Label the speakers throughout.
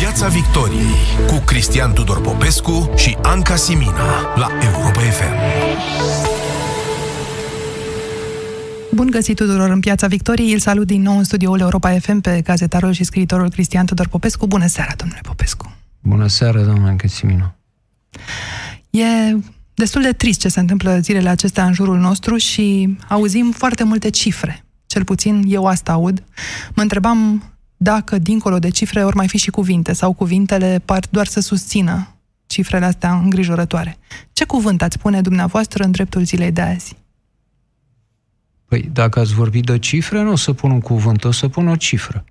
Speaker 1: Piața Victoriei cu Cristian Tudor Popescu și Anca Simina la Europa FM.
Speaker 2: Bun găsit tuturor în Piața Victoriei. Îl salut din nou în studioul Europa FM pe gazetarul și scriitorul Cristian Tudor Popescu. Bună seara, domnule Popescu!
Speaker 3: Bună seara, domnule Cățimino!
Speaker 2: E destul de trist ce se întâmplă zilele acestea în jurul nostru și auzim foarte multe cifre. Cel puțin eu asta aud. Mă întrebam dacă, dincolo de cifre, ori mai fi și cuvinte sau cuvintele par doar să susțină cifrele astea îngrijorătoare. Ce cuvânt ați pune dumneavoastră în dreptul zilei de azi?
Speaker 3: Păi, dacă ați vorbit de cifre, nu o să pun un cuvânt, o să pun o cifră.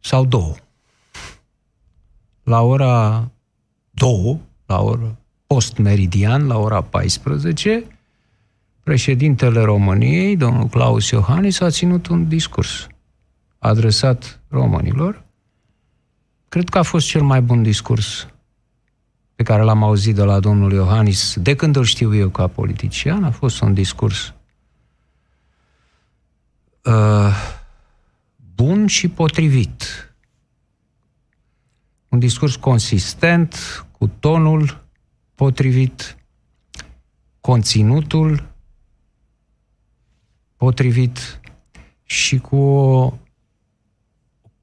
Speaker 3: Sau două. La ora două, la ora post-meridian, la ora 14, președintele României, domnul Claus Iohannis, a ținut un discurs adresat românilor. Cred că a fost cel mai bun discurs pe care l-am auzit de la domnul Iohannis de când îl știu eu ca politician. A fost un discurs uh, bun și potrivit. Un discurs consistent, cu tonul potrivit, conținutul potrivit și cu o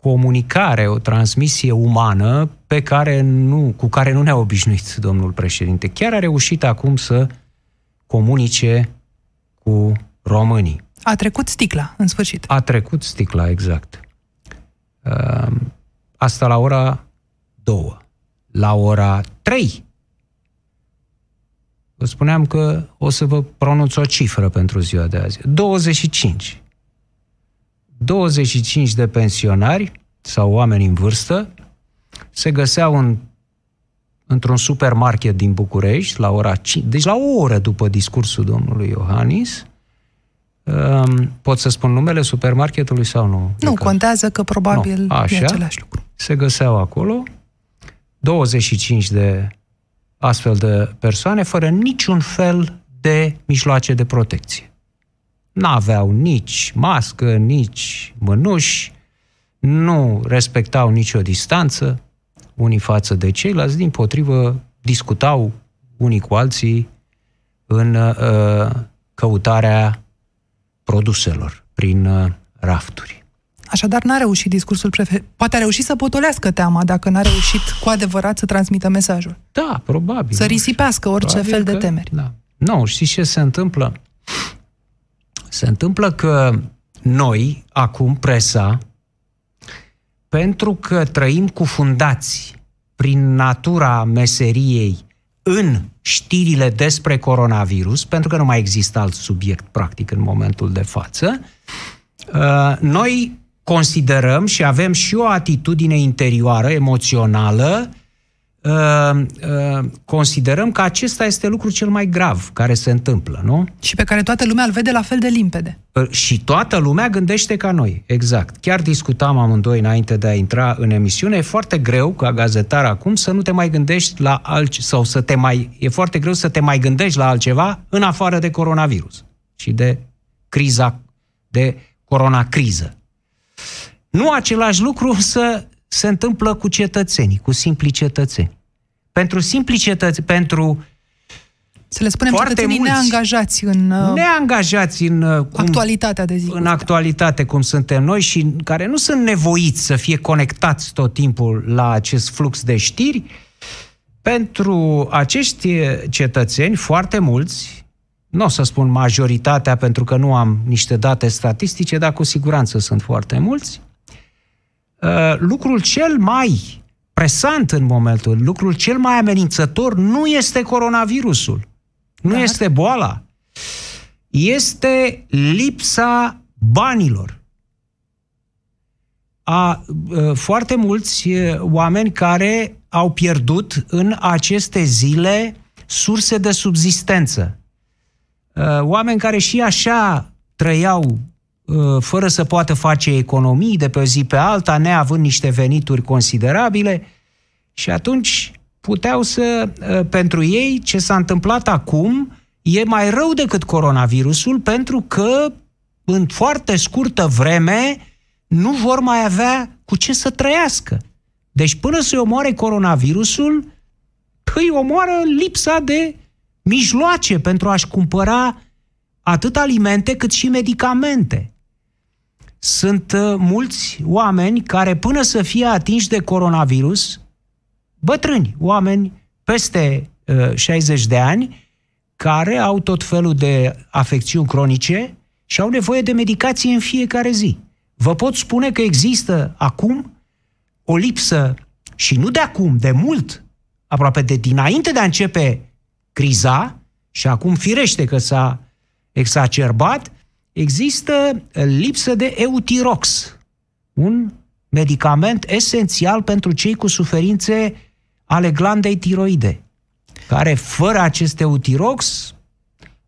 Speaker 3: comunicare, o transmisie umană pe care nu, cu care nu ne-a obișnuit domnul președinte. Chiar a reușit acum să comunice cu românii.
Speaker 2: A trecut sticla, în sfârșit.
Speaker 3: A trecut sticla, exact. Ehm, asta la ora 2. La ora 3 Vă spuneam că o să vă pronunț o cifră pentru ziua de azi. 25. 25 de pensionari sau oameni în vârstă se găseau în, într-un supermarket din București la ora 5, deci la o oră după discursul domnului Iohannis. Um, pot să spun numele supermarketului sau nu?
Speaker 2: Nu, contează că probabil nu. Așa, e același lucru.
Speaker 3: Se găseau acolo 25 de astfel de persoane fără niciun fel de mijloace de protecție. N-aveau nici mască, nici mânuși, nu respectau nicio distanță unii față de ceilalți, din potrivă discutau unii cu alții în uh, căutarea produselor prin uh, rafturi.
Speaker 2: Așadar, n-a reușit discursul prefer... Poate a reușit să potolească teama dacă n-a reușit cu adevărat să transmită mesajul.
Speaker 3: Da, probabil.
Speaker 2: Să risipească orice probabil fel de că, temeri.
Speaker 3: Da. Nu, știți ce se întâmplă? Se întâmplă că noi, acum, presa, pentru că trăim cufundați prin natura meseriei în știrile despre coronavirus, pentru că nu mai există alt subiect practic în momentul de față, uh, noi considerăm și avem și o atitudine interioară, emoțională, uh, uh, considerăm că acesta este lucrul cel mai grav care se întâmplă, nu?
Speaker 2: Și pe care toată lumea îl vede la fel de limpede.
Speaker 3: Uh, și toată lumea gândește ca noi, exact. Chiar discutam amândoi înainte de a intra în emisiune, e foarte greu ca gazetar acum să nu te mai gândești la altceva, sau să te mai, e foarte greu să te mai gândești la altceva în afară de coronavirus și de criza, de coronacriză. Nu același lucru să se întâmplă cu cetățenii, cu simpli cetățeni. Pentru simpli cetățeni, pentru
Speaker 2: să le spunem foarte cetățenii mulți, neangajați în uh,
Speaker 3: neangajați în uh, cum,
Speaker 2: actualitatea de zi.
Speaker 3: În actualitate cum suntem noi și care nu sunt nevoiți să fie conectați tot timpul la acest flux de știri, pentru acești cetățeni, foarte mulți, nu o să spun majoritatea pentru că nu am niște date statistice, dar cu siguranță sunt foarte mulți, Uh, lucrul cel mai presant în momentul, lucrul cel mai amenințător nu este coronavirusul, nu Dar... este boala, este lipsa banilor. A uh, foarte mulți uh, oameni care au pierdut în aceste zile surse de subzistență. Oameni care și așa trăiau Uh, fără să poată face economii de pe o zi pe alta, neavând niște venituri considerabile și atunci puteau să, uh, pentru ei, ce s-a întâmplat acum e mai rău decât coronavirusul pentru că în foarte scurtă vreme nu vor mai avea cu ce să trăiască. Deci până să-i omoare coronavirusul, îi omoară lipsa de mijloace pentru a-și cumpăra atât alimente cât și medicamente. Sunt uh, mulți oameni care până să fie atinși de coronavirus, bătrâni, oameni peste uh, 60 de ani, care au tot felul de afecțiuni cronice și au nevoie de medicație în fiecare zi. Vă pot spune că există acum o lipsă, și nu de acum, de mult, aproape de dinainte de a începe criza, și acum firește că s-a exacerbat, există lipsă de eutirox, un medicament esențial pentru cei cu suferințe ale glandei tiroide, care fără acest eutirox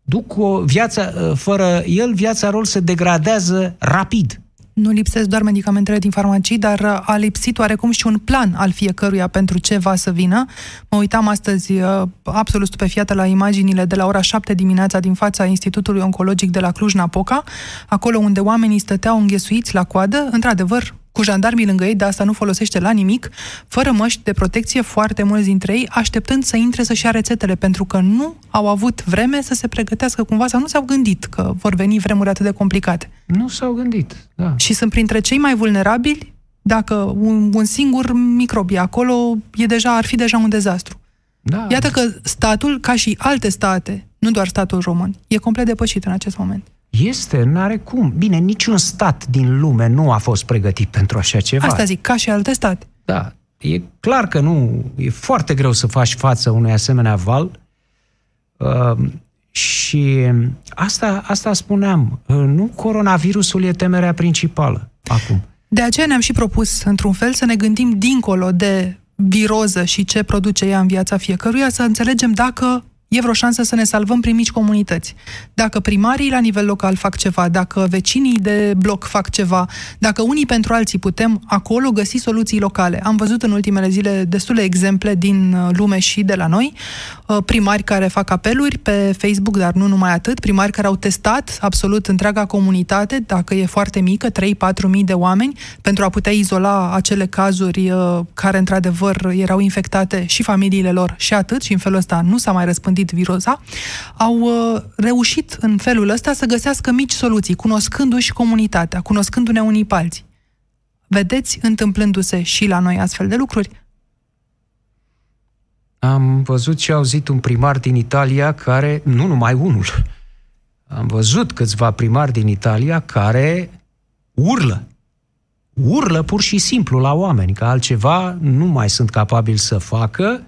Speaker 3: duc o viață, fără el viața lor se degradează rapid
Speaker 2: nu lipsesc doar medicamentele din farmacii, dar a lipsit oarecum și un plan al fiecăruia pentru ce va să vină. Mă uitam astăzi uh, absolut stupefiată la imaginile de la ora 7 dimineața din fața Institutului Oncologic de la Cluj-Napoca, acolo unde oamenii stăteau înghesuiți la coadă, într-adevăr, cu jandarmii lângă ei, dar asta nu folosește la nimic, fără măști de protecție, foarte mulți dintre ei, așteptând să intre să-și ia rețetele, pentru că nu au avut vreme să se pregătească cumva sau nu s-au gândit că vor veni vremuri atât de complicate.
Speaker 3: Nu s-au gândit, da.
Speaker 2: Și sunt printre cei mai vulnerabili, dacă un, un singur microb e acolo, e deja, ar fi deja un dezastru. Da. Iată că statul, ca și alte state, nu doar statul român, e complet depășit în acest moment.
Speaker 3: Este, n-are cum. Bine, niciun stat din lume nu a fost pregătit pentru așa ceva.
Speaker 2: Asta zic, ca și alte state.
Speaker 3: Da. E clar că nu, e foarte greu să faci față unui asemenea val. Uh, și asta, asta spuneam, uh, nu coronavirusul e temerea principală acum.
Speaker 2: De aceea ne-am și propus, într-un fel, să ne gândim dincolo de viroză și ce produce ea în viața fiecăruia, să înțelegem dacă e vreo șansă să ne salvăm prin mici comunități. Dacă primarii la nivel local fac ceva, dacă vecinii de bloc fac ceva, dacă unii pentru alții putem acolo găsi soluții locale. Am văzut în ultimele zile destule exemple din uh, lume și de la noi, uh, primari care fac apeluri pe Facebook, dar nu numai atât, primari care au testat absolut întreaga comunitate, dacă e foarte mică, 3-4 mii de oameni, pentru a putea izola acele cazuri uh, care într-adevăr erau infectate și familiile lor și atât, și în felul ăsta nu s-a mai răspândit răspândit viroza, au uh, reușit în felul ăsta să găsească mici soluții, cunoscându-și comunitatea, cunoscându-ne unii pe alții. Vedeți întâmplându-se și la noi astfel de lucruri?
Speaker 3: Am văzut și auzit un primar din Italia care, nu numai unul, am văzut câțiva primari din Italia care urlă. Urlă pur și simplu la oameni, că altceva nu mai sunt capabili să facă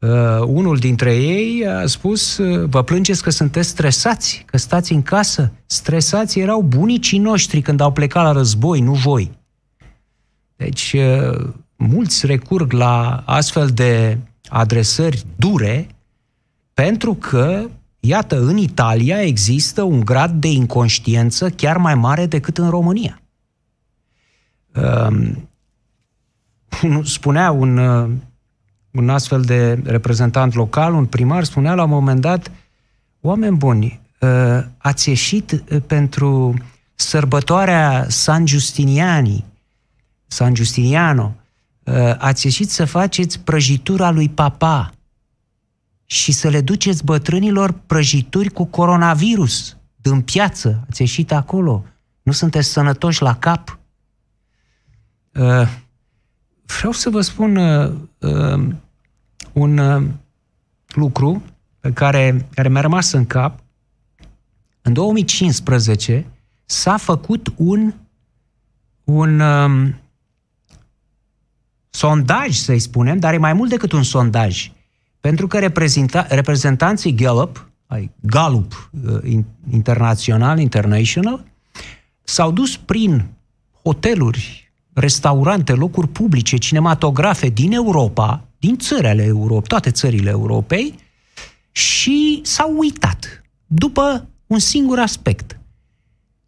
Speaker 3: Uh, unul dintre ei a spus, uh, vă plângeți că sunteți stresați, că stați în casă. Stresați erau bunicii noștri când au plecat la război, nu voi. Deci, uh, mulți recurg la astfel de adresări dure pentru că, iată, în Italia există un grad de inconștiență chiar mai mare decât în România. Uh, spunea un uh, un astfel de reprezentant local, un primar, spunea la un moment dat, oameni buni, uh, ați ieșit uh, pentru sărbătoarea San Justiniani, San Justiniano, uh, ați ieșit să faceți prăjitura lui papa și să le duceți bătrânilor prăjituri cu coronavirus din piață. Ați ieșit acolo. Nu sunteți sănătoși la cap? Vreau să vă spun uh, uh, un uh, lucru pe care, care mi-a rămas în cap. În 2015 s-a făcut un, un um, sondaj, să-i spunem, dar e mai mult decât un sondaj. Pentru că reprezenta, reprezentanții Gallup, ai Gallup uh, internațional, international, s-au dus prin hoteluri, restaurante, locuri publice, cinematografe din Europa, din țări ale Europei, toate țările Europei, și s-au uitat după un singur aspect.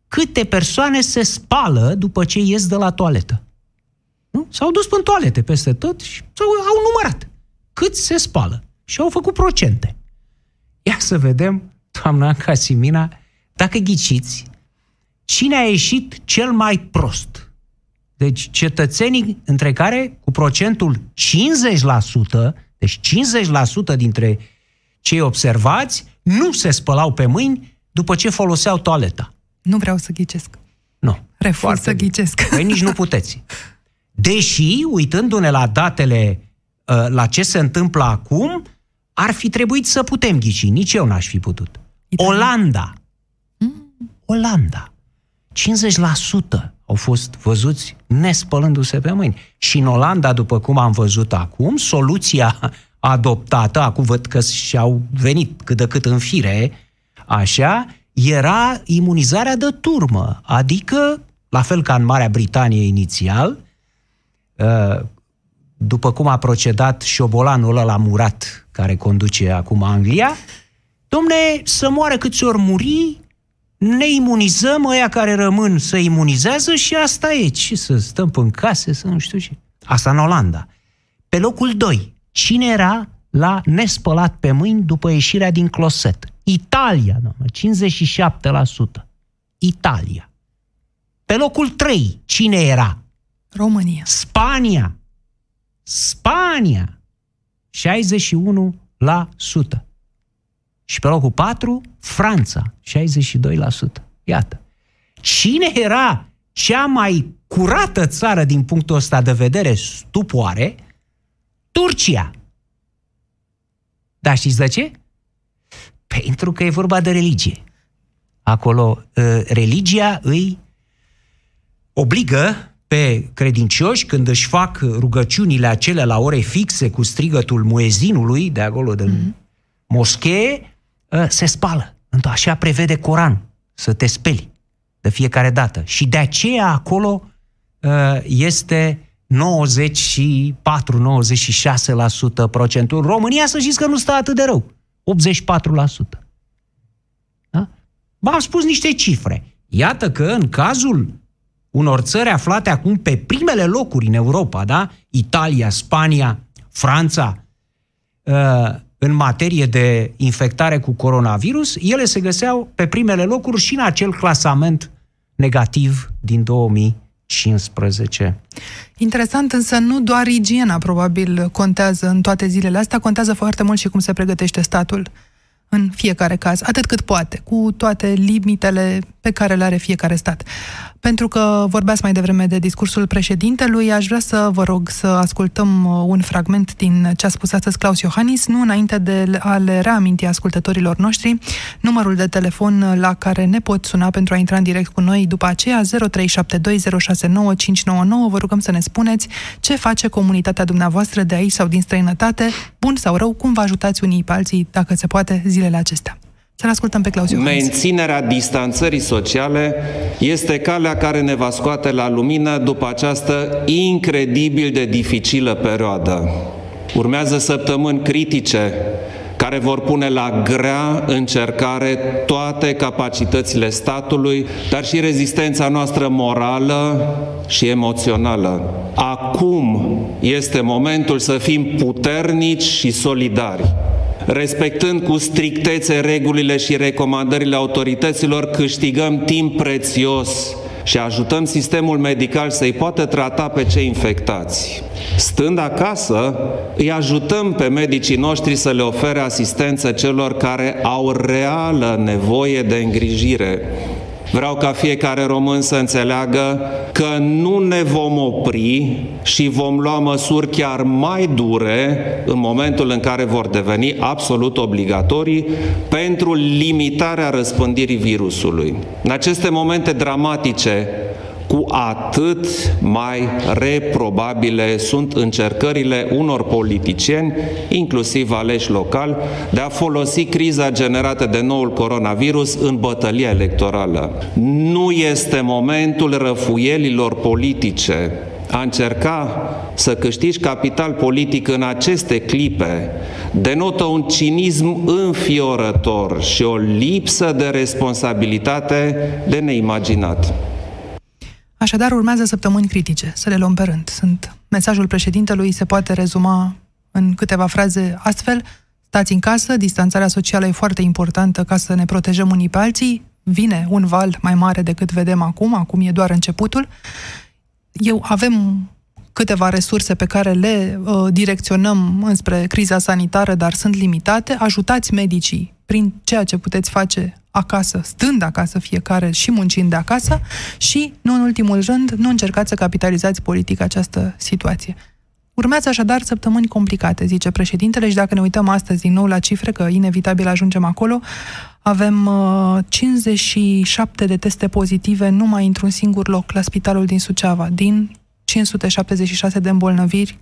Speaker 3: Câte persoane se spală după ce ies de la toaletă? Nu? S-au dus în toalete peste tot și au numărat cât se spală. Și au făcut procente. Ia să vedem, doamna Casimina, dacă ghiciți cine a ieșit cel mai prost. Deci cetățenii între care cu procentul 50%, deci 50% dintre cei observați nu se spălau pe mâini după ce foloseau toaleta.
Speaker 2: Nu vreau să ghicesc.
Speaker 3: Nu.
Speaker 2: Refuz Foarte să ghicesc.
Speaker 3: Păi nici nu puteți. Deși, uitându-ne la datele, uh, la ce se întâmplă acum, ar fi trebuit să putem ghici. Nici eu n-aș fi putut. Italia. Olanda. Mm. Olanda. 50% au fost văzuți nespălându-se pe mâini. Și în Olanda, după cum am văzut acum, soluția adoptată, acum văd că și-au venit cât de cât în fire, așa, era imunizarea de turmă, adică, la fel ca în Marea Britanie inițial, uh, după cum a procedat șobolanul ăla murat care conduce acum Anglia, domne, să moară câți ori muri, ne imunizăm, ăia care rămân să imunizează și asta e. Ce să stăm în case, să nu știu ce. Asta în Olanda. Pe locul 2, cine era la nespălat pe mâini după ieșirea din closet? Italia, doamnă, 57%. Italia. Pe locul 3, cine era?
Speaker 2: România.
Speaker 3: Spania. Spania. 61%. Și pe locul 4, Franța, 62%. Iată. Cine era cea mai curată țară din punctul ăsta de vedere, stupoare? Turcia. Dar știți de ce? Pentru că e vorba de religie. Acolo, ă, religia îi obligă pe credincioși când își fac rugăciunile acelea la ore fixe cu strigătul muezinului de acolo de mm-hmm. moschee, ă, se spală. Așa prevede Coran, să te speli de fiecare dată. Și de aceea acolo ă, este 94-96% procentul. În România să știți că nu stă atât de rău. 84%. Da? V-am spus niște cifre. Iată că în cazul unor țări aflate acum pe primele locuri în Europa, da? Italia, Spania, Franța, uh, în materie de infectare cu coronavirus, ele se găseau pe primele locuri și în acel clasament negativ din 2015.
Speaker 2: Interesant, însă nu doar igiena probabil contează în toate zilele astea, contează foarte mult și cum se pregătește statul în fiecare caz, atât cât poate, cu toate limitele pe care le are fiecare stat. Pentru că vorbeați mai devreme de discursul președintelui, aș vrea să vă rog să ascultăm uh, un fragment din ce a spus astăzi Claus Iohannis, nu înainte de a le reaminti ascultătorilor noștri numărul de telefon la care ne pot suna pentru a intra în direct cu noi după aceea 0372069599. Vă rugăm să ne spuneți ce face comunitatea dumneavoastră de aici sau din străinătate, bun sau rău, cum vă ajutați unii pe alții, dacă se poate, zilele acestea. Să-l ascultăm pe Claus Iohannis.
Speaker 4: Menținerea distanțării sociale este calea care ne va scoate la lumină după această incredibil de dificilă perioadă. Urmează săptămâni critice care vor pune la grea încercare toate capacitățile statului, dar și rezistența noastră morală și emoțională. Acum este momentul să fim puternici și solidari respectând cu strictețe regulile și recomandările autorităților, câștigăm timp prețios și ajutăm sistemul medical să-i poată trata pe cei infectați. Stând acasă, îi ajutăm pe medicii noștri să le ofere asistență celor care au reală nevoie de îngrijire Vreau ca fiecare român să înțeleagă că nu ne vom opri și vom lua măsuri chiar mai dure în momentul în care vor deveni absolut obligatorii pentru limitarea răspândirii virusului. În aceste momente dramatice, cu atât mai reprobabile sunt încercările unor politicieni, inclusiv aleși local, de a folosi criza generată de noul coronavirus în bătălia electorală. Nu este momentul răfuielilor politice. A încerca să câștigi capital politic în aceste clipe denotă un cinism înfiorător și o lipsă de responsabilitate de neimaginat.
Speaker 2: Așadar, urmează săptămâni critice, să le luăm pe rând. Sunt mesajul președintelui se poate rezuma în câteva fraze astfel. Stați în casă, distanțarea socială e foarte importantă ca să ne protejăm unii pe alții, vine un val mai mare decât vedem acum, acum e doar începutul. Eu avem câteva resurse pe care le uh, direcționăm înspre criza sanitară, dar sunt limitate. Ajutați medicii prin ceea ce puteți face acasă, stând acasă fiecare și muncind de acasă și, nu în ultimul rând, nu încercați să capitalizați politic această situație. Urmează așadar săptămâni complicate, zice președintele, și dacă ne uităm astăzi din nou la cifre, că inevitabil ajungem acolo, avem uh, 57 de teste pozitive numai într-un singur loc, la spitalul din Suceava, din 576 de îmbolnăviri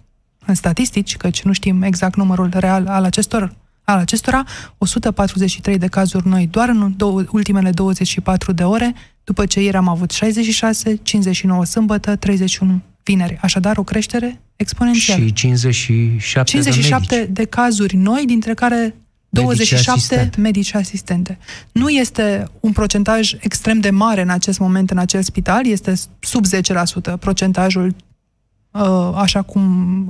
Speaker 2: în statistici, căci nu știm exact numărul real al acestor al acestora, 143 de cazuri noi doar în două, ultimele 24 de ore, după ce ieri am avut 66, 59 sâmbătă, 31 vineri. Așadar, o creștere exponențială.
Speaker 3: Și 57,
Speaker 2: 57
Speaker 3: de,
Speaker 2: de cazuri noi, dintre care 27 medici asistente. medici asistente. Nu este un procentaj extrem de mare în acest moment în acel spital, este sub 10% procentajul uh, așa cum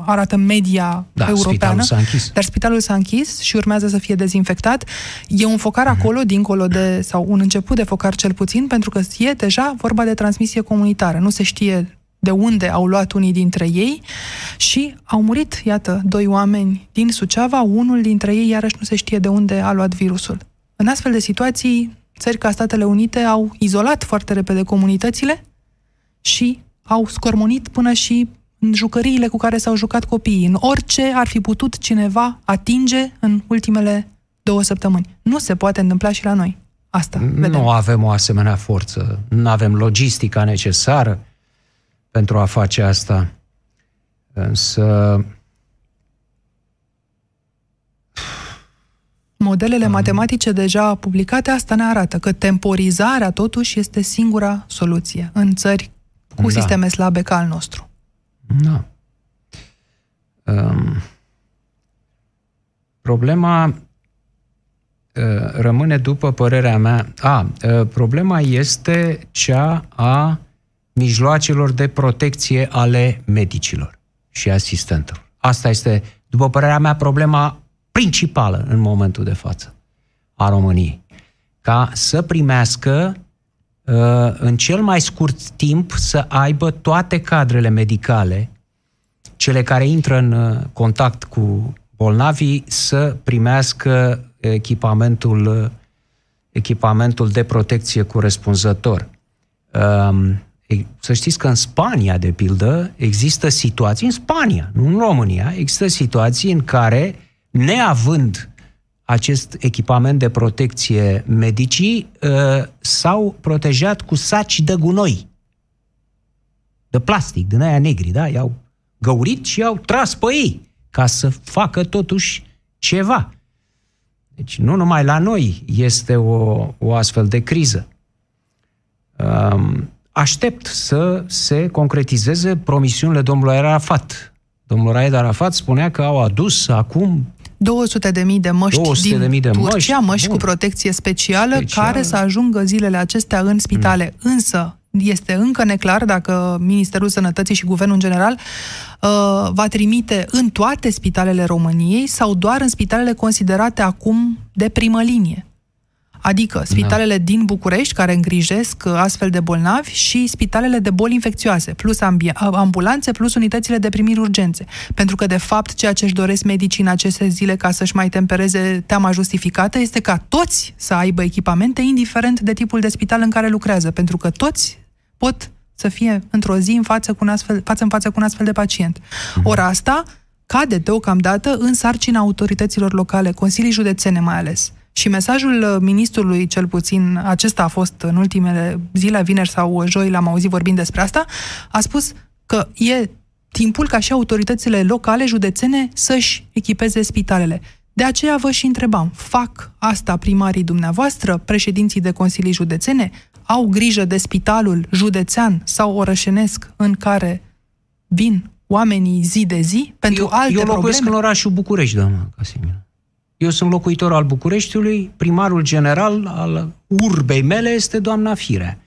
Speaker 2: arată media
Speaker 3: da,
Speaker 2: europeană.
Speaker 3: Spitalul s-a închis.
Speaker 2: Dar spitalul s-a închis și urmează să fie dezinfectat. E un focar uh-huh. acolo, dincolo de, sau un început de focar cel puțin, pentru că e deja vorba de transmisie comunitară. Nu se știe de unde au luat unii dintre ei și au murit, iată, doi oameni din Suceava, unul dintre ei iarăși nu se știe de unde a luat virusul. În astfel de situații, țări ca Statele Unite au izolat foarte repede comunitățile și au scormonit până și în jucăriile cu care s-au jucat copiii, în orice ar fi putut cineva atinge în ultimele două săptămâni. Nu se poate întâmpla și la noi. Asta vedem.
Speaker 3: Nu avem o asemenea forță, nu avem logistica necesară, pentru a face asta. Însă...
Speaker 2: Modelele um, matematice deja publicate asta ne arată că temporizarea totuși este singura soluție în țări cu da. sisteme slabe ca al nostru.
Speaker 3: Da. Um, problema uh, rămâne, după părerea mea, a, uh, problema este cea a mijloacelor de protecție ale medicilor și asistentelor. Asta este, după părerea mea, problema principală în momentul de față a României. Ca să primească uh, în cel mai scurt timp să aibă toate cadrele medicale, cele care intră în uh, contact cu bolnavii, să primească echipamentul, uh, echipamentul de protecție corespunzător. Um, să știți că în Spania, de pildă, există situații, în Spania, nu în România, există situații în care, neavând acest echipament de protecție medicii, uh, s-au protejat cu saci de gunoi, de plastic, din aia negri, da? I-au găurit și i-au tras pe ei, ca să facă totuși ceva. Deci nu numai la noi este o, o astfel de criză. Um, aștept să se concretizeze promisiunile domnului Arafat. Domnul Raed Arafat spunea că au adus acum
Speaker 2: 200 de mii de măști 200 din de mii de Turcia, măști, măști cu protecție specială, specială, care să ajungă zilele acestea în spitale. Mm. Însă, este încă neclar dacă Ministerul Sănătății și Guvernul în general uh, va trimite în toate spitalele României sau doar în spitalele considerate acum de primă linie. Adică da. spitalele da. din București, care îngrijesc uh, astfel de bolnavi, și spitalele de boli infecțioase, plus ambulanțe, plus unitățile de primiri urgențe. Pentru că, de fapt, ceea ce își doresc medicii în aceste zile ca să-și mai tempereze teama justificată este ca toți să aibă echipamente, indiferent de tipul de spital în care lucrează. Pentru că toți pot să fie într-o zi în față, cu un astfel, față în față cu un astfel de pacient. Mhm. Ori asta cade deocamdată în sarcina autorităților locale, consilii județene mai ales. Și mesajul uh, ministrului, cel puțin, acesta a fost în ultimele zile, vineri sau joi, l-am auzit vorbind despre asta, a spus că e timpul ca și autoritățile locale, județene, să-și echipeze spitalele. De aceea vă și întrebam, fac asta primarii dumneavoastră, președinții de consilii județene, au grijă de spitalul județean sau orășenesc în care vin oamenii zi de zi pentru
Speaker 3: eu,
Speaker 2: alte
Speaker 3: eu
Speaker 2: probleme?
Speaker 3: Eu în orașul București, doamna Casimir. Eu sunt locuitor al Bucureștiului, primarul general al urbei mele este doamna Firea.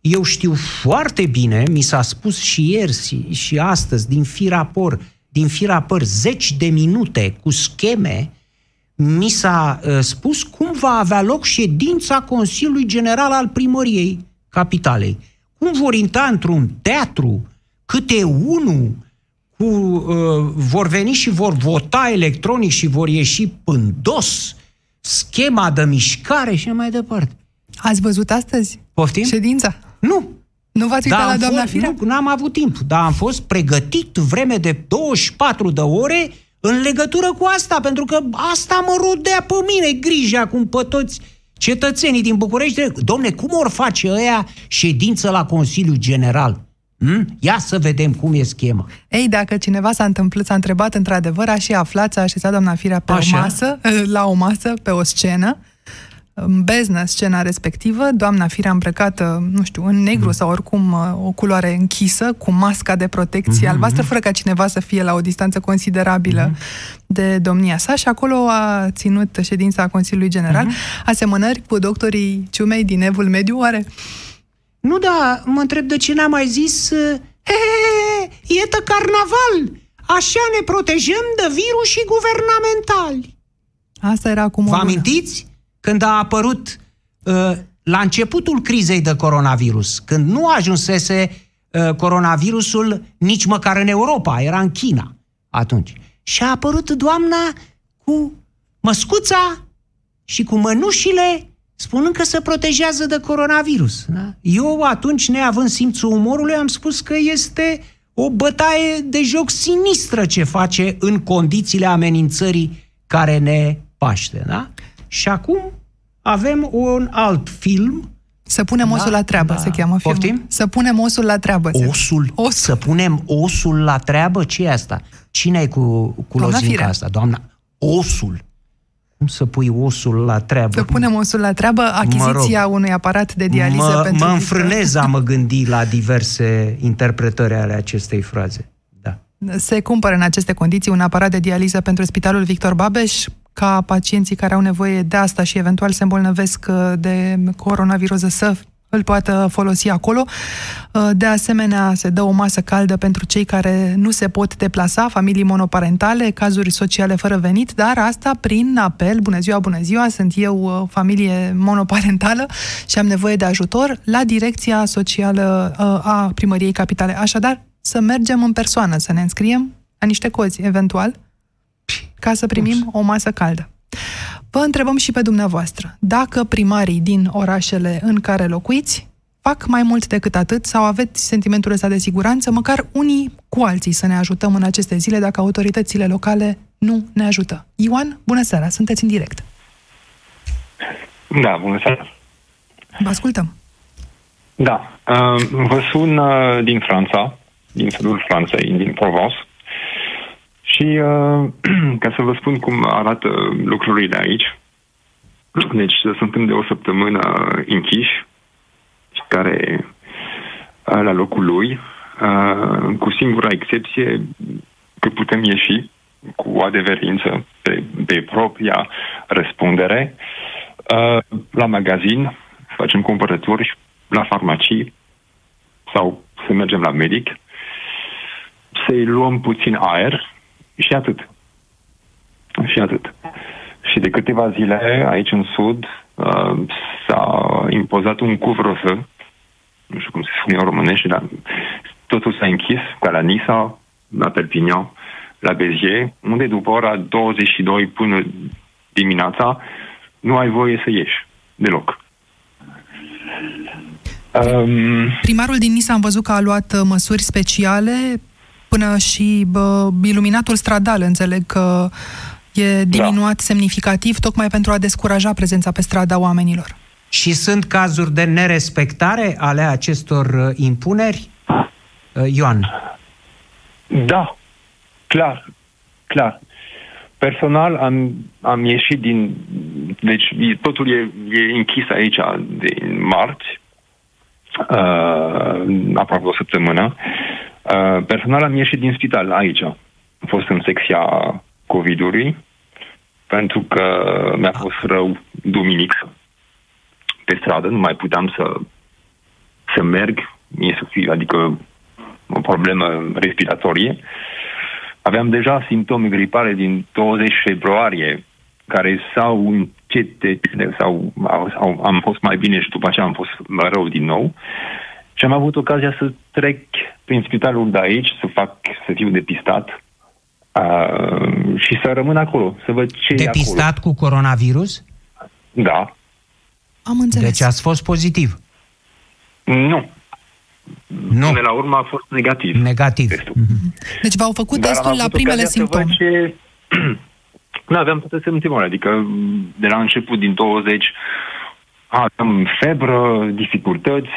Speaker 3: Eu știu foarte bine, mi s-a spus și ieri și astăzi, din firapor, din firapăr, zeci de minute cu scheme mi s-a uh, spus cum va avea loc ședința Consiliului General al Primăriei Capitalei. Cum vor intra într-un teatru câte unul, cu, uh, vor veni și vor vota electronic și vor ieși pândos, schema de mișcare și mai departe.
Speaker 2: Ați văzut astăzi
Speaker 3: Poftim?
Speaker 2: ședința?
Speaker 3: Nu.
Speaker 2: Nu v-ați uitat
Speaker 3: Dar
Speaker 2: la
Speaker 3: am
Speaker 2: doamna
Speaker 3: fost,
Speaker 2: Firea?
Speaker 3: Nu, n-am avut timp, dar am fost pregătit vreme de 24 de ore în legătură cu asta, pentru că asta mă rodea pe mine grija cum pe toți cetățenii din București. Domne, cum or face ăia ședință la Consiliul General? Hm? Ia să vedem cum e schema.
Speaker 2: Ei, dacă cineva s-a întâmplat, s-a întrebat într-adevăr, a și aflat, s-a așezat doamna Firea pe
Speaker 3: Așa.
Speaker 2: o masă, la o masă, pe o scenă, în beznă scena respectivă, doamna Firea îmbrăcată, nu știu, în negru
Speaker 3: Mm.
Speaker 2: sau oricum uh, o culoare închisă, cu masca de protecție
Speaker 3: Mm-hmm.
Speaker 2: albastră, fără ca cineva să fie la o distanță considerabilă de domnia sa și acolo a ținut ședința Consiliului General,
Speaker 3: Mm-hmm.
Speaker 2: asemănări cu doctorii Ciumei din Evul Mediu, oare?
Speaker 3: Nu, da, mă întreb de ce n-am mai zis uh, he, he, he, iată carnaval! Așa ne protejăm de virusii guvernamentali.
Speaker 2: Asta era acum o
Speaker 3: Vă
Speaker 2: lună.
Speaker 3: amintiți? Când a apărut uh, la începutul crizei de coronavirus, când nu ajunsese uh, coronavirusul nici măcar în Europa, era în China atunci. Și a apărut doamna cu măscuța și cu mănușile spunând că se protejează de coronavirus. Da? Eu atunci, neavând simțul umorului, am spus că este o bătaie de joc sinistră ce face în condițiile amenințării care ne paște. Da? Și acum avem un alt film.
Speaker 2: Să punem osul
Speaker 3: Da,
Speaker 2: la treabă,
Speaker 3: da.
Speaker 2: se cheamă filmul.
Speaker 3: Poftim?
Speaker 2: Să punem osul la treabă. se-
Speaker 3: Osul.
Speaker 2: Os.
Speaker 3: Să punem osul la treabă? ce e asta? Cine e cu, cu
Speaker 2: Doamna
Speaker 3: lozinca
Speaker 2: Firea.
Speaker 3: asta? Doamna, osul. Cum să pui osul la treabă?
Speaker 2: Să punem osul la treabă, achiziția unui aparat de dializă
Speaker 3: mă,
Speaker 2: pentru...
Speaker 3: mă
Speaker 2: Victor.
Speaker 3: înfrânez a mă gândi la diverse interpretări ale acestei fraze. Da.
Speaker 2: Se cumpără în aceste condiții un aparat de dializă pentru Spitalul Victor Babeș, ca pacienții care au nevoie de asta și eventual se îmbolnăvesc uh, de coronavirus să îl poată folosi acolo. Uh, De asemenea, se dă o masă caldă pentru cei care nu se pot deplasa, familii monoparentale, cazuri sociale fără venit, dar asta prin apel, bună ziua, bună ziua, sunt eu uh, familie monoparentală și am nevoie de ajutor la Direcția Socială uh, a Primăriei Capitale. Așadar, să mergem în persoană, să ne înscriem la niște cozi, eventual, ca să primim o masă caldă. Vă întrebăm și pe dumneavoastră, dacă primarii din orașele în care locuiți fac mai mult decât atât sau aveți sentimentul ăsta de siguranță, măcar unii cu alții să ne ajutăm în aceste zile dacă autoritățile locale nu ne ajută. Ioan, bună seara, sunteți în direct.
Speaker 5: Da, bună seara.
Speaker 2: Vă ascultăm.
Speaker 5: Da, uh, vă sun uh, din Franța, din sudul Franței, din Provence. Și uh, ca să vă spun cum arată lucrurile aici, deci suntem de o săptămână închiși, care uh, la locul lui, uh, cu singura excepție că putem ieși cu adeverință pe, pe propria răspundere. Uh, la magazin, facem cumpărături la farmacii sau să mergem la medic, să-i luăm puțin aer și atât. Și atât. Și de câteva zile, aici în Sud, uh, s-a impozat un cuvre-feu, nu știu cum se spune în românește, dar totul s-a închis, ca la Nisa, la Perpignan, la Bezier, unde după ora 22 până dimineața nu ai voie să ieși deloc. Um,
Speaker 2: Primarul din Nisa am văzut că a luat uh, măsuri speciale până și bă, iluminatul stradal, înțeleg că e diminuat da. semnificativ tocmai pentru a descuraja prezența pe strada oamenilor.
Speaker 3: Și sunt cazuri de nerespectare ale acestor uh, impuneri? Uh, Ioan.
Speaker 5: Da, clar, clar. Personal am, am ieșit din... Deci totul e, e închis aici de marți, uh, aproape o săptămână. Uh, personal am ieșit din spital aici. Am fost în secția COVID-ului, pentru că mi-a fost rău duminic pe stradă, nu mai puteam să, să merg, e să fiu, adică o problemă respiratorie. Aveam deja simptome gripare din 20 februarie care s-au încet, sau au, au, am fost mai bine și după aceea am fost rău din nou. Și am avut ocazia să trec prin spitalul de aici, să fac, să fiu depistat uh, și să rămân acolo, să văd ce
Speaker 3: Depistat
Speaker 5: e acolo.
Speaker 3: cu coronavirus?
Speaker 5: Da.
Speaker 2: Am înțeles.
Speaker 3: Deci ați fost pozitiv?
Speaker 5: Nu.
Speaker 3: Nu.
Speaker 5: Până la urmă a fost negativ.
Speaker 3: Negativ.
Speaker 5: Testul.
Speaker 2: Deci v-au făcut
Speaker 5: Dar am
Speaker 2: testul la
Speaker 5: avut
Speaker 2: primele
Speaker 5: ocazia să văd
Speaker 2: simptome.
Speaker 5: Ce... nu, aveam toate simptomele, adică de la început din 20 aveam febră, dificultăți,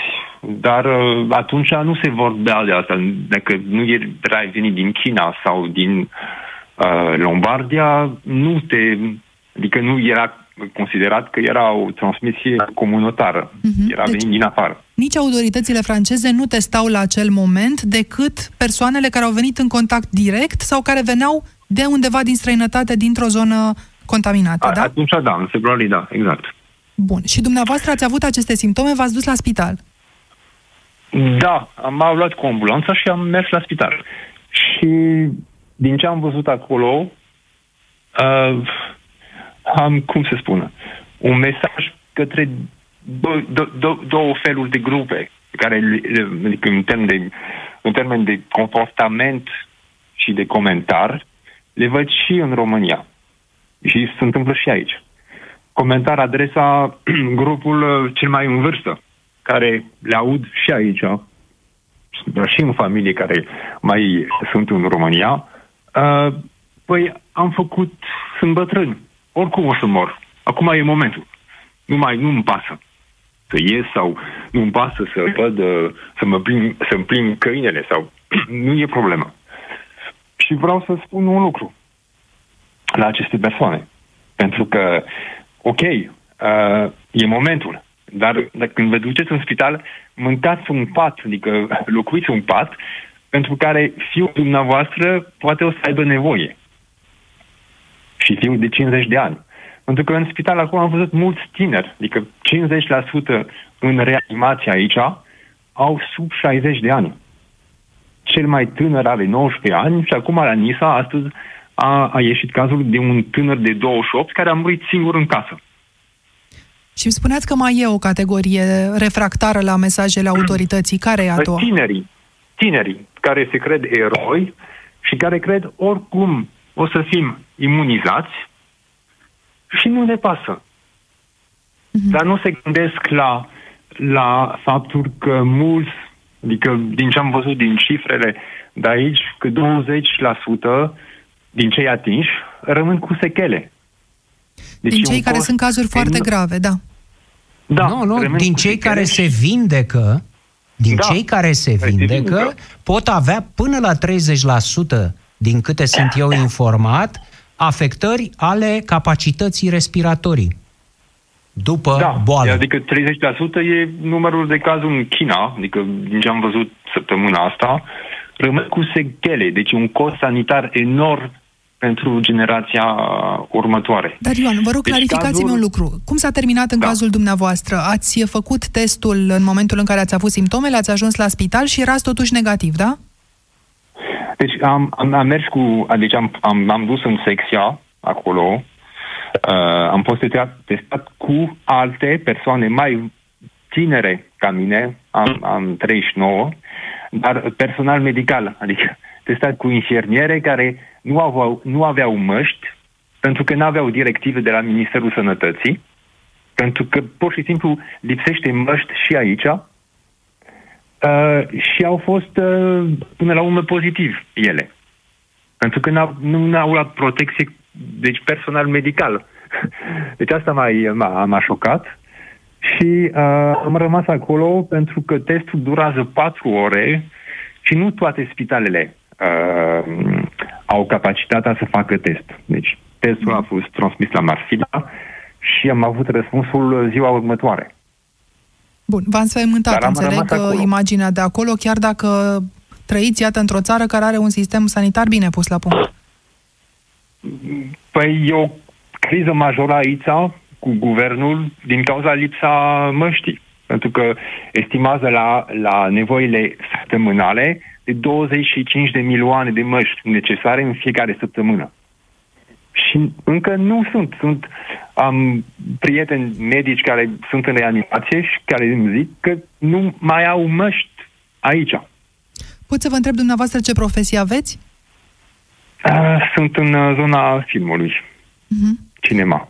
Speaker 5: dar uh, atunci nu se vorbea de asta. Dacă nu erai venit din China sau din uh, Lombardia, nu te... Adică nu era considerat că era o transmisie comunitară.
Speaker 2: Mhm.
Speaker 5: Era
Speaker 2: Deci-
Speaker 5: venit din afară.
Speaker 2: Nici autoritățile franceze nu testau la acel moment decât persoanele care au venit în contact direct sau care veneau de undeva din străinătate, dintr-o zonă contaminată,
Speaker 5: A,
Speaker 2: da?
Speaker 5: Atunci, da, în februarie, da, exact.
Speaker 2: Bun. Și dumneavoastră ați avut aceste simptome, v-ați dus la spital.
Speaker 5: Da, am m-au luat cu ambulanța și am mers la spital. Și din ce am văzut acolo, uh, am, cum se spune, un mesaj către dou- dou- dou- două feluri de grupe, care, le- le- adică în termen de, în termen de comportament și de comentar, le văd și în România. Și se întâmplă și aici. Comentar adresa grupul uh, cel mai în vârstă, care le aud și aici, dar și în familie care mai sunt în România. Uh, păi am făcut, sunt bătrân, oricum o să mor. Acum e momentul. Nu mai, nu-mi pasă să ies sau nu-mi pasă să văd, uh, să mă plim, să-mi plim câinele sau nu e problemă. Și vreau să spun un lucru la aceste persoane. Pentru că, ok, uh, e momentul, dar dacă când vă duceți în spital, mâncați un pat, adică locuiți un pat pentru care fiul dumneavoastră poate o să aibă nevoie. Și fiul de 50 de ani. Pentru că în spital acum am văzut mulți tineri, adică 50% în reanimație aici au sub 60 de ani. Cel mai tânăr are 19 ani și acum la Nisa astăzi a, a ieșit cazul de un tânăr de 28 care a murit singur în casă.
Speaker 2: Și îmi spuneați că mai e o categorie refractară la mesajele autorității. Care e a doua?
Speaker 5: Tinerii, tinerii care se cred eroi și care cred oricum o să fim imunizați și nu ne pasă.
Speaker 2: Mhm.
Speaker 5: Dar nu se gândesc la, la faptul că mulți, adică din ce am văzut din cifrele de aici, că 20% din cei atinși rămân cu sechele. Deci
Speaker 2: Din
Speaker 5: e
Speaker 2: cei
Speaker 5: un
Speaker 2: care
Speaker 5: cost
Speaker 2: sunt cazuri foarte
Speaker 5: enorm.
Speaker 2: grave, da.
Speaker 5: Da,
Speaker 3: nu, nu,
Speaker 5: rămân
Speaker 3: din
Speaker 5: cu
Speaker 3: cei
Speaker 5: sechele
Speaker 3: care
Speaker 5: și-
Speaker 3: se vindecă, din
Speaker 5: Da,
Speaker 3: cei care se
Speaker 5: care se
Speaker 3: vindecă,
Speaker 5: vindecă.
Speaker 3: pot avea până la 30%, din câte sunt eu informat, afectări ale capacității respiratorii după
Speaker 5: Da,
Speaker 3: boală.
Speaker 5: adică 30% e numărul de cazuri în China, adică din ce am văzut săptămâna asta, rămân cu sechele, deci un cost sanitar enorm pentru generația următoare.
Speaker 2: Dar, Ioan, vă rog,
Speaker 5: Deci
Speaker 2: clarificați-mi
Speaker 5: cazul-
Speaker 2: un lucru. Cum s-a terminat în
Speaker 5: Da.
Speaker 2: cazul dumneavoastră? Ați făcut testul în momentul în care ați avut simptomele, ați ajuns la spital și erați totuși negativ, da?
Speaker 5: Deci am, am, am mers cu, deci am, am, am dus în secția acolo, uh, am fost testat, testat cu alte persoane mai tinere ca mine, am, am 39, dar personal medical, adică testat cu infirmiere care nu aveau, nu aveau măști, pentru că nu aveau directive de la Ministerul Sănătății, pentru că pur și simplu lipsește măști și aici, Uh, și au fost uh, până la urmă pozitiv ele. Pentru că n-au, nu au luat protecție, deci personal medical. Deci asta m-a, m-a, m-a șocat și uh, am rămas acolo pentru că testul durează patru ore și nu toate spitalele uh, au capacitatea să facă test. Deci testul a fost transmis la Marsilia și am avut răspunsul ziua următoare.
Speaker 2: Bun, v-am spăimântat,
Speaker 5: Dar am
Speaker 2: înțeleg,
Speaker 5: rămas acolo.
Speaker 2: imaginea de acolo, chiar dacă trăiți, iată, într-o țară care are un sistem sanitar bine pus la punct.
Speaker 5: Păi e o criză majoră aici cu guvernul din cauza lipsa măștii. Pentru că estimează la, la nevoile săptămânale de 25 de milioane de măști necesare în fiecare săptămână. Și încă nu sunt. Sunt am prieteni medici care sunt în reanimație și care îmi zic că nu mai au măști aici.
Speaker 2: Pot să vă întreb dumneavoastră ce profesie aveți?
Speaker 5: Uh, sunt în uh, zona filmului. Uh-huh. Cinema.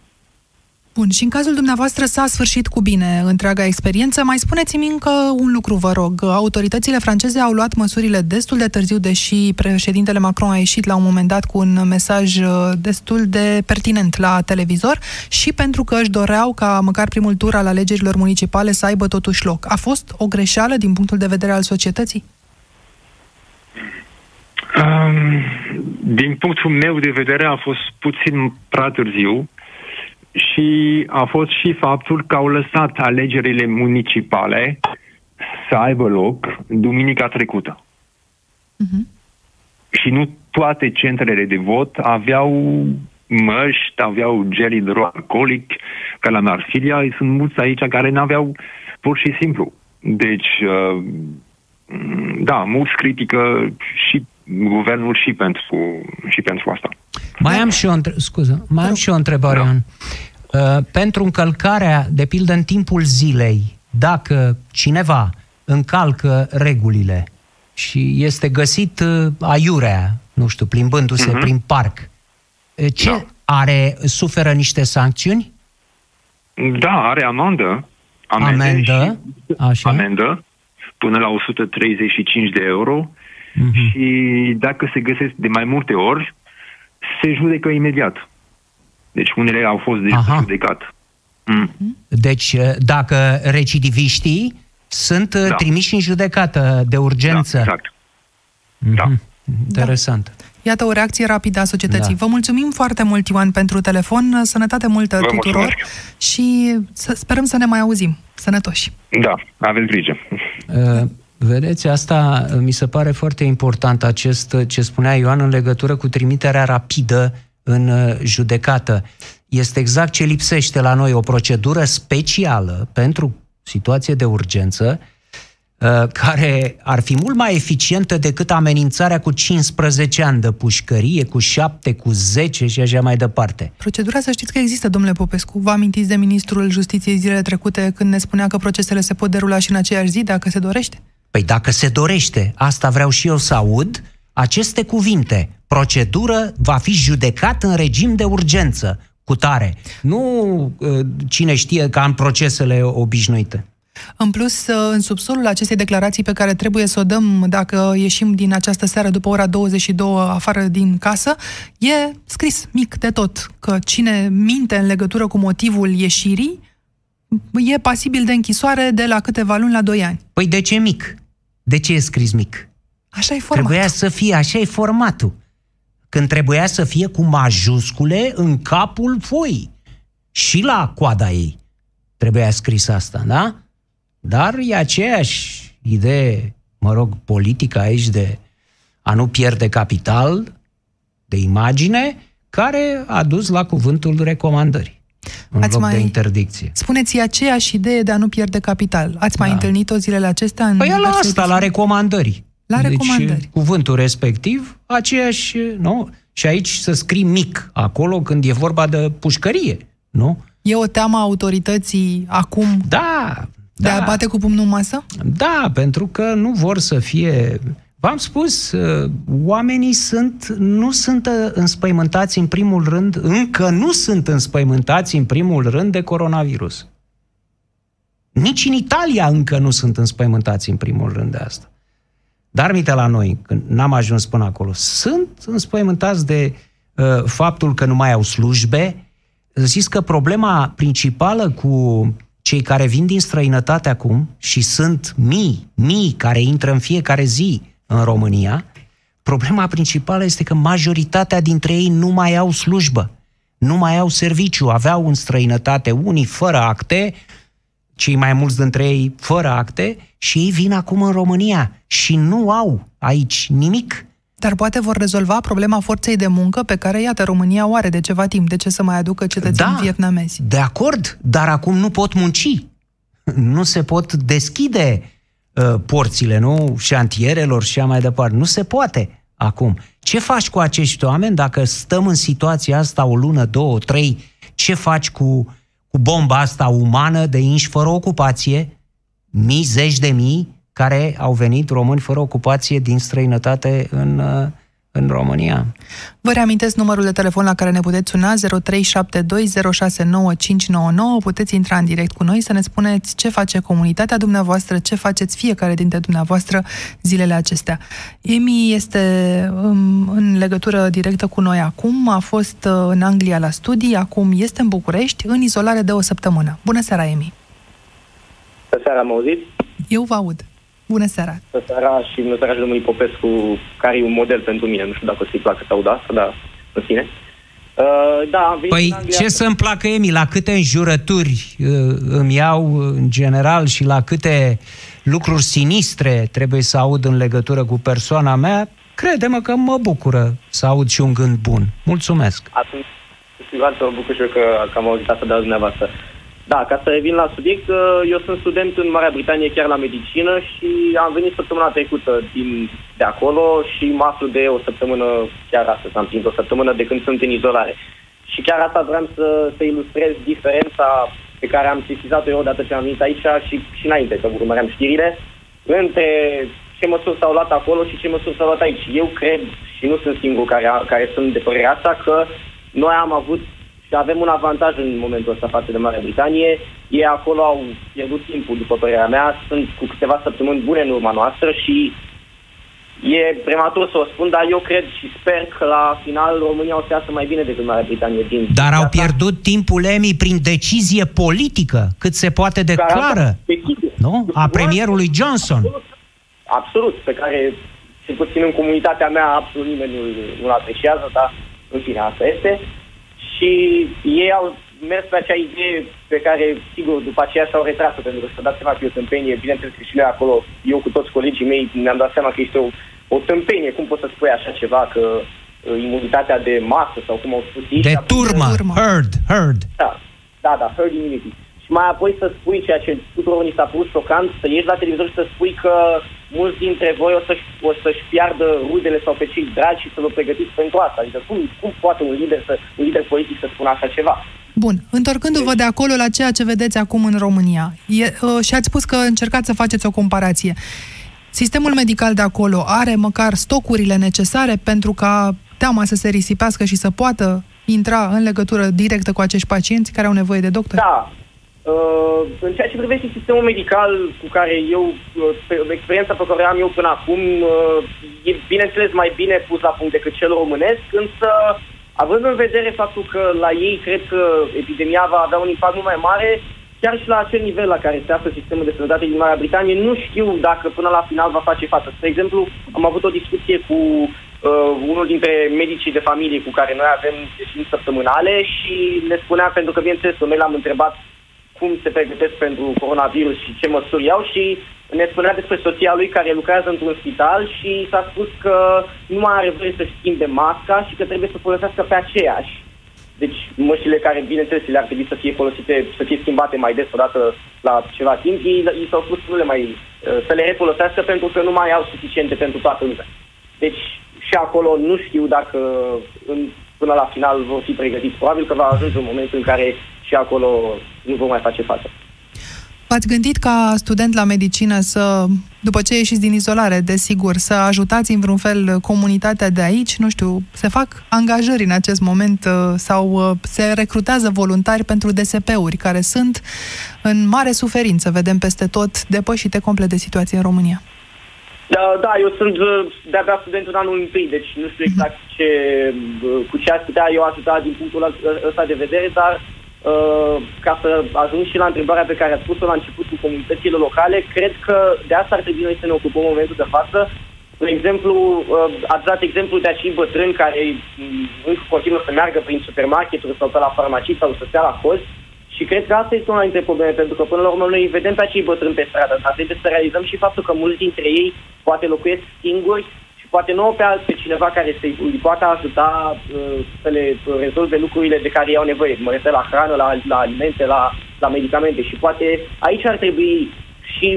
Speaker 2: Bun, și în cazul dumneavoastră s-a sfârșit cu bine întreaga experiență. Mai spuneți-mi încă un lucru, vă rog. Autoritățile franceze au luat măsurile destul de târziu, deși președintele Macron a ieșit la un moment dat cu un mesaj uh, destul de pertinent la televizor și pentru că își doreau ca măcar primul tur al alegerilor municipale să aibă totuși loc. A fost o greșeală din punctul de vedere al societății?
Speaker 5: Um, din punctul meu de vedere a fost puțin prea târziu și a fost și faptul că au lăsat alegerile municipale să aibă loc duminica trecută. Uh-huh. Și nu toate centrele de vot aveau măști, aveau gel hidroalcoolic, ca la Marsilia, sunt mulți aici care n-aveau pur și simplu. Deci, uh, da, mulți critică și guvernul și pentru, și pentru asta.
Speaker 3: Mai am și o, între... scuză, mai am și o întrebare, da. Uh, pentru încălcarea, de pildă, în timpul zilei, dacă cineva încalcă regulile și este găsit uh, aiurea, nu știu, plimbându-se uh-huh. prin parc, uh, ce da. are, suferă niște sancțiuni?
Speaker 5: Da, are amandă.
Speaker 3: Amendă, și, așa.
Speaker 5: amendă până la 135 de euro uh-huh. și dacă se găsesc de mai multe ori, se judecă imediat. Deci unele au fost deja Aha. judecat.
Speaker 3: Mm. Deci dacă recidiviștii sunt da. trimiși în judecată de urgență.
Speaker 5: Da, exact.
Speaker 3: Mm-hmm. Da. Interesant. Da.
Speaker 2: Iată o reacție rapidă a societății. Da. Vă mulțumim foarte mult, Ioan, pentru telefon. Sănătate multă Vă tuturor mulțumesc. și să, sperăm să ne mai auzim. Sănătoși.
Speaker 5: Da, aveți grijă.
Speaker 3: Uh, vedeți, asta mi se pare foarte important, acest ce spunea Ioan în legătură cu trimiterea rapidă în uh, judecată. Este exact ce lipsește la noi, o procedură specială pentru situație de urgență, uh, care ar fi mult mai eficientă decât amenințarea cu 15 ani de pușcărie, cu 7, cu 10 și așa mai departe.
Speaker 2: Procedura să știți că există, domnule Popescu. Vă amintiți de ministrul justiției zilele trecute când ne spunea că procesele se pot derula și în aceeași zi, dacă se dorește?
Speaker 3: Păi dacă se dorește, asta vreau și eu să aud, aceste cuvinte procedură va fi judecat în regim de urgență, cu tare. Nu uh, cine știe ca în procesele obișnuite.
Speaker 2: În plus, uh, în subsolul acestei declarații pe care trebuie să o dăm dacă ieșim din această seară după ora 22 afară din casă, e scris mic de tot că cine minte în legătură cu motivul ieșirii e pasibil de închisoare de la câteva luni la 2 ani.
Speaker 3: Păi de ce mic? De ce e scris mic?
Speaker 2: Așa e formatul.
Speaker 3: Trebuia să fie, așa e formatul când trebuia să fie cu majuscule în capul foii. Și la coada ei trebuia scris asta, da? Dar e aceeași idee, mă rog, politică aici de a nu pierde capital, de imagine, care a dus la cuvântul recomandării în Ați loc mai... de interdicție.
Speaker 2: Spuneți aceeași idee de a nu pierde capital. Ați da. mai întâlnit-o zilele acestea? În
Speaker 3: păi la asta, la recomandări.
Speaker 2: La deci, recomandări.
Speaker 3: cuvântul respectiv, aceeași, nu? Și aici să scrii mic acolo când e vorba de pușcărie, nu?
Speaker 2: E o teamă a autorității acum
Speaker 3: da,
Speaker 2: de da. a bate cu pumnul în masă?
Speaker 3: Da, pentru că nu vor să fie... V-am spus, uh, oamenii sunt, nu sunt uh, înspăimântați în primul rând, încă nu sunt înspăimântați în primul rând de coronavirus. Nici în Italia încă nu sunt înspăimântați în primul rând de asta. Dar minte la noi, când n-am ajuns până acolo, sunt înspăimântați de uh, faptul că nu mai au slujbe. Zis că problema principală cu cei care vin din străinătate acum și sunt mii, mii care intră în fiecare zi în România, problema principală este că majoritatea dintre ei nu mai au slujbă, nu mai au serviciu, aveau în străinătate unii fără acte, cei mai mulți dintre ei fără acte și ei vin acum în România și nu au aici nimic.
Speaker 2: Dar poate vor rezolva problema forței de muncă pe care, iată, România o are de ceva timp. De ce să mai aducă cetățeni
Speaker 3: da,
Speaker 2: vietnamezi?
Speaker 3: De acord, dar acum nu pot munci. Nu se pot deschide uh, porțile, nu? Șantierelor și așa mai departe. Nu se poate. acum. Ce faci cu acești oameni dacă stăm în situația asta o lună, două, trei? Ce faci cu, cu bomba asta umană de inși fără ocupație? Mii, zeci de mii care au venit români fără ocupație din străinătate în, uh, în România.
Speaker 2: Vă reamintesc numărul de telefon la care ne puteți suna 0372069599. Puteți intra în direct cu noi să ne spuneți ce face comunitatea dumneavoastră, ce faceți fiecare dintre dumneavoastră zilele acestea. Emi este um, în legătură directă cu noi acum, a fost uh, în Anglia la studii, acum este în București, în izolare de o săptămână. Bună seara, Emi!
Speaker 6: Bună seara, mă auziți?
Speaker 2: Eu vă aud. Bună seara!
Speaker 6: Bună seara și bună seara și domnului Popescu, care e un model pentru mine. Nu știu dacă o să-i placă să aud asta, dar în sine. Uh, da,
Speaker 3: păi Anglia... ce să-mi placă, Emi? La câte înjurături uh, îmi iau în general și la câte lucruri sinistre trebuie să aud în legătură cu persoana mea, crede-mă că mă bucură să aud și un gând bun. Mulțumesc!
Speaker 6: Atunci, cu siguranță mă bucur și eu că, că am auzit asta de la dumneavoastră. Da, ca să revin la subiect, uh, eu sunt student în Marea Britanie chiar la medicină și am venit săptămâna trecută din, de acolo și mă aflu de o săptămână, chiar astăzi am prins o săptămână de când sunt în izolare. Și chiar asta vreau să, să ilustrez diferența pe care am sesizat-o eu odată ce am venit aici și, și înainte, că urmăream știrile, între ce măsuri s-au luat acolo și ce măsuri s-au luat aici. Eu cred, și nu sunt singur care, care sunt de părerea asta, că noi am avut și avem un avantaj în momentul ăsta față de Marea Britanie. Ei acolo au pierdut timpul, după părerea mea, sunt cu câteva săptămâni bune în urma noastră și e prematur să o spun, dar eu cred și sper că la final România o să iasă mai bine decât Marea Britanie din
Speaker 3: Dar au pierdut timpul EMI prin decizie politică, cât se poate de clară, nu? A premierului Johnson.
Speaker 6: Absolut, absolut, pe care, cel puțin în comunitatea mea, absolut nimeni nu, nu-l apreciază, dar în fine, asta este. Și ei au mers pe acea idee pe care, sigur, după aceea s-au retras pentru că s-a dat seama că e o tâmpenie. Bineînțeles că și noi acolo, eu cu toți colegii mei, ne-am dat seama că este o, o tâmpenie. Cum poți să spui așa ceva, că uh, imunitatea de masă sau cum au spus ei.
Speaker 3: De turmă, herd, herd.
Speaker 6: Da, da, da, herd immunity și mai apoi să spui ceea ce tuturor ni s-a părut șocant, să ieși la televizor și să spui că mulți dintre voi o să-și, o să-și piardă rudele sau pe cei dragi și să vă pregătiți pentru asta. Adică cum, cum poate un lider, să, un lider politic să spună așa ceva?
Speaker 2: Bun, întorcându-vă de acolo la ceea ce vedeți acum în România, e, uh, și ați spus că încercați să faceți o comparație. Sistemul medical de acolo are măcar stocurile necesare pentru ca teama să se risipească și să poată intra în legătură directă cu acești pacienți care au nevoie de doctor?
Speaker 6: Da, Uh, în ceea ce privește sistemul medical cu care eu, uh, experiența pe care am eu până acum, uh, e bineînțeles mai bine pus la punct decât cel românesc, însă având în vedere faptul că la ei cred că epidemia va avea un impact mult mai mare, chiar și la acel nivel la care se află sistemul de sănătate din Marea Britanie, nu știu dacă până la final va face față. Spre exemplu, am avut o discuție cu uh, unul dintre medicii de familie cu care noi avem sesiuni săptămânale și ne spunea, pentru că bineînțeles, noi l-am întrebat cum se pregătesc pentru coronavirus și ce măsuri iau și ne spunea despre soția lui care lucrează într-un spital și s-a spus că nu mai are voie să schimbe masca și că trebuie să folosească pe aceeași. Deci mășile care, bineînțeles, le ar trebui să fie folosite, să fie schimbate mai des odată la ceva timp, ei, ei s-au spus să nu le mai, să le refolosească pentru că nu mai au suficiente pentru toată lumea. Deci și acolo nu știu dacă în, până la final vor fi pregătiți. Probabil că va ajunge un moment în care și acolo nu vom mai face față.
Speaker 2: V-ați gândit ca student la medicină să, după ce ieșiți din izolare, desigur, să ajutați în vreun fel comunitatea de aici? Nu știu, se fac angajări în acest moment uh, sau uh, se recrutează voluntari pentru DSP-uri care sunt în mare suferință, vedem peste tot, depășite complet de situație în România.
Speaker 6: Da, da, eu sunt uh, de-abia student în anul întâi, deci nu știu exact ce, cu ce aș putea eu ajuta din punctul ăsta de vedere, dar Uh, ca să ajung și la întrebarea pe care a spus-o la început cu comunitățile locale, cred că de asta ar trebui noi să ne ocupăm în momentul de față. De exemplu, uh, ați dat exemplu de acei bătrâni care mm, încă continuă să meargă prin supermarketuri sau pe la farmacii sau să stea la cost. Și cred că asta este una dintre probleme, pentru că până la urmă noi vedem pe acei bătrâni pe stradă, dar trebuie să realizăm și faptul că mulți dintre ei poate locuiesc singuri poate nu pe pe cineva care să-i poată ajuta uh, să le rezolve lucrurile de care iau nevoie. Mă refer la hrană, la, la alimente, la, la medicamente și poate aici ar trebui și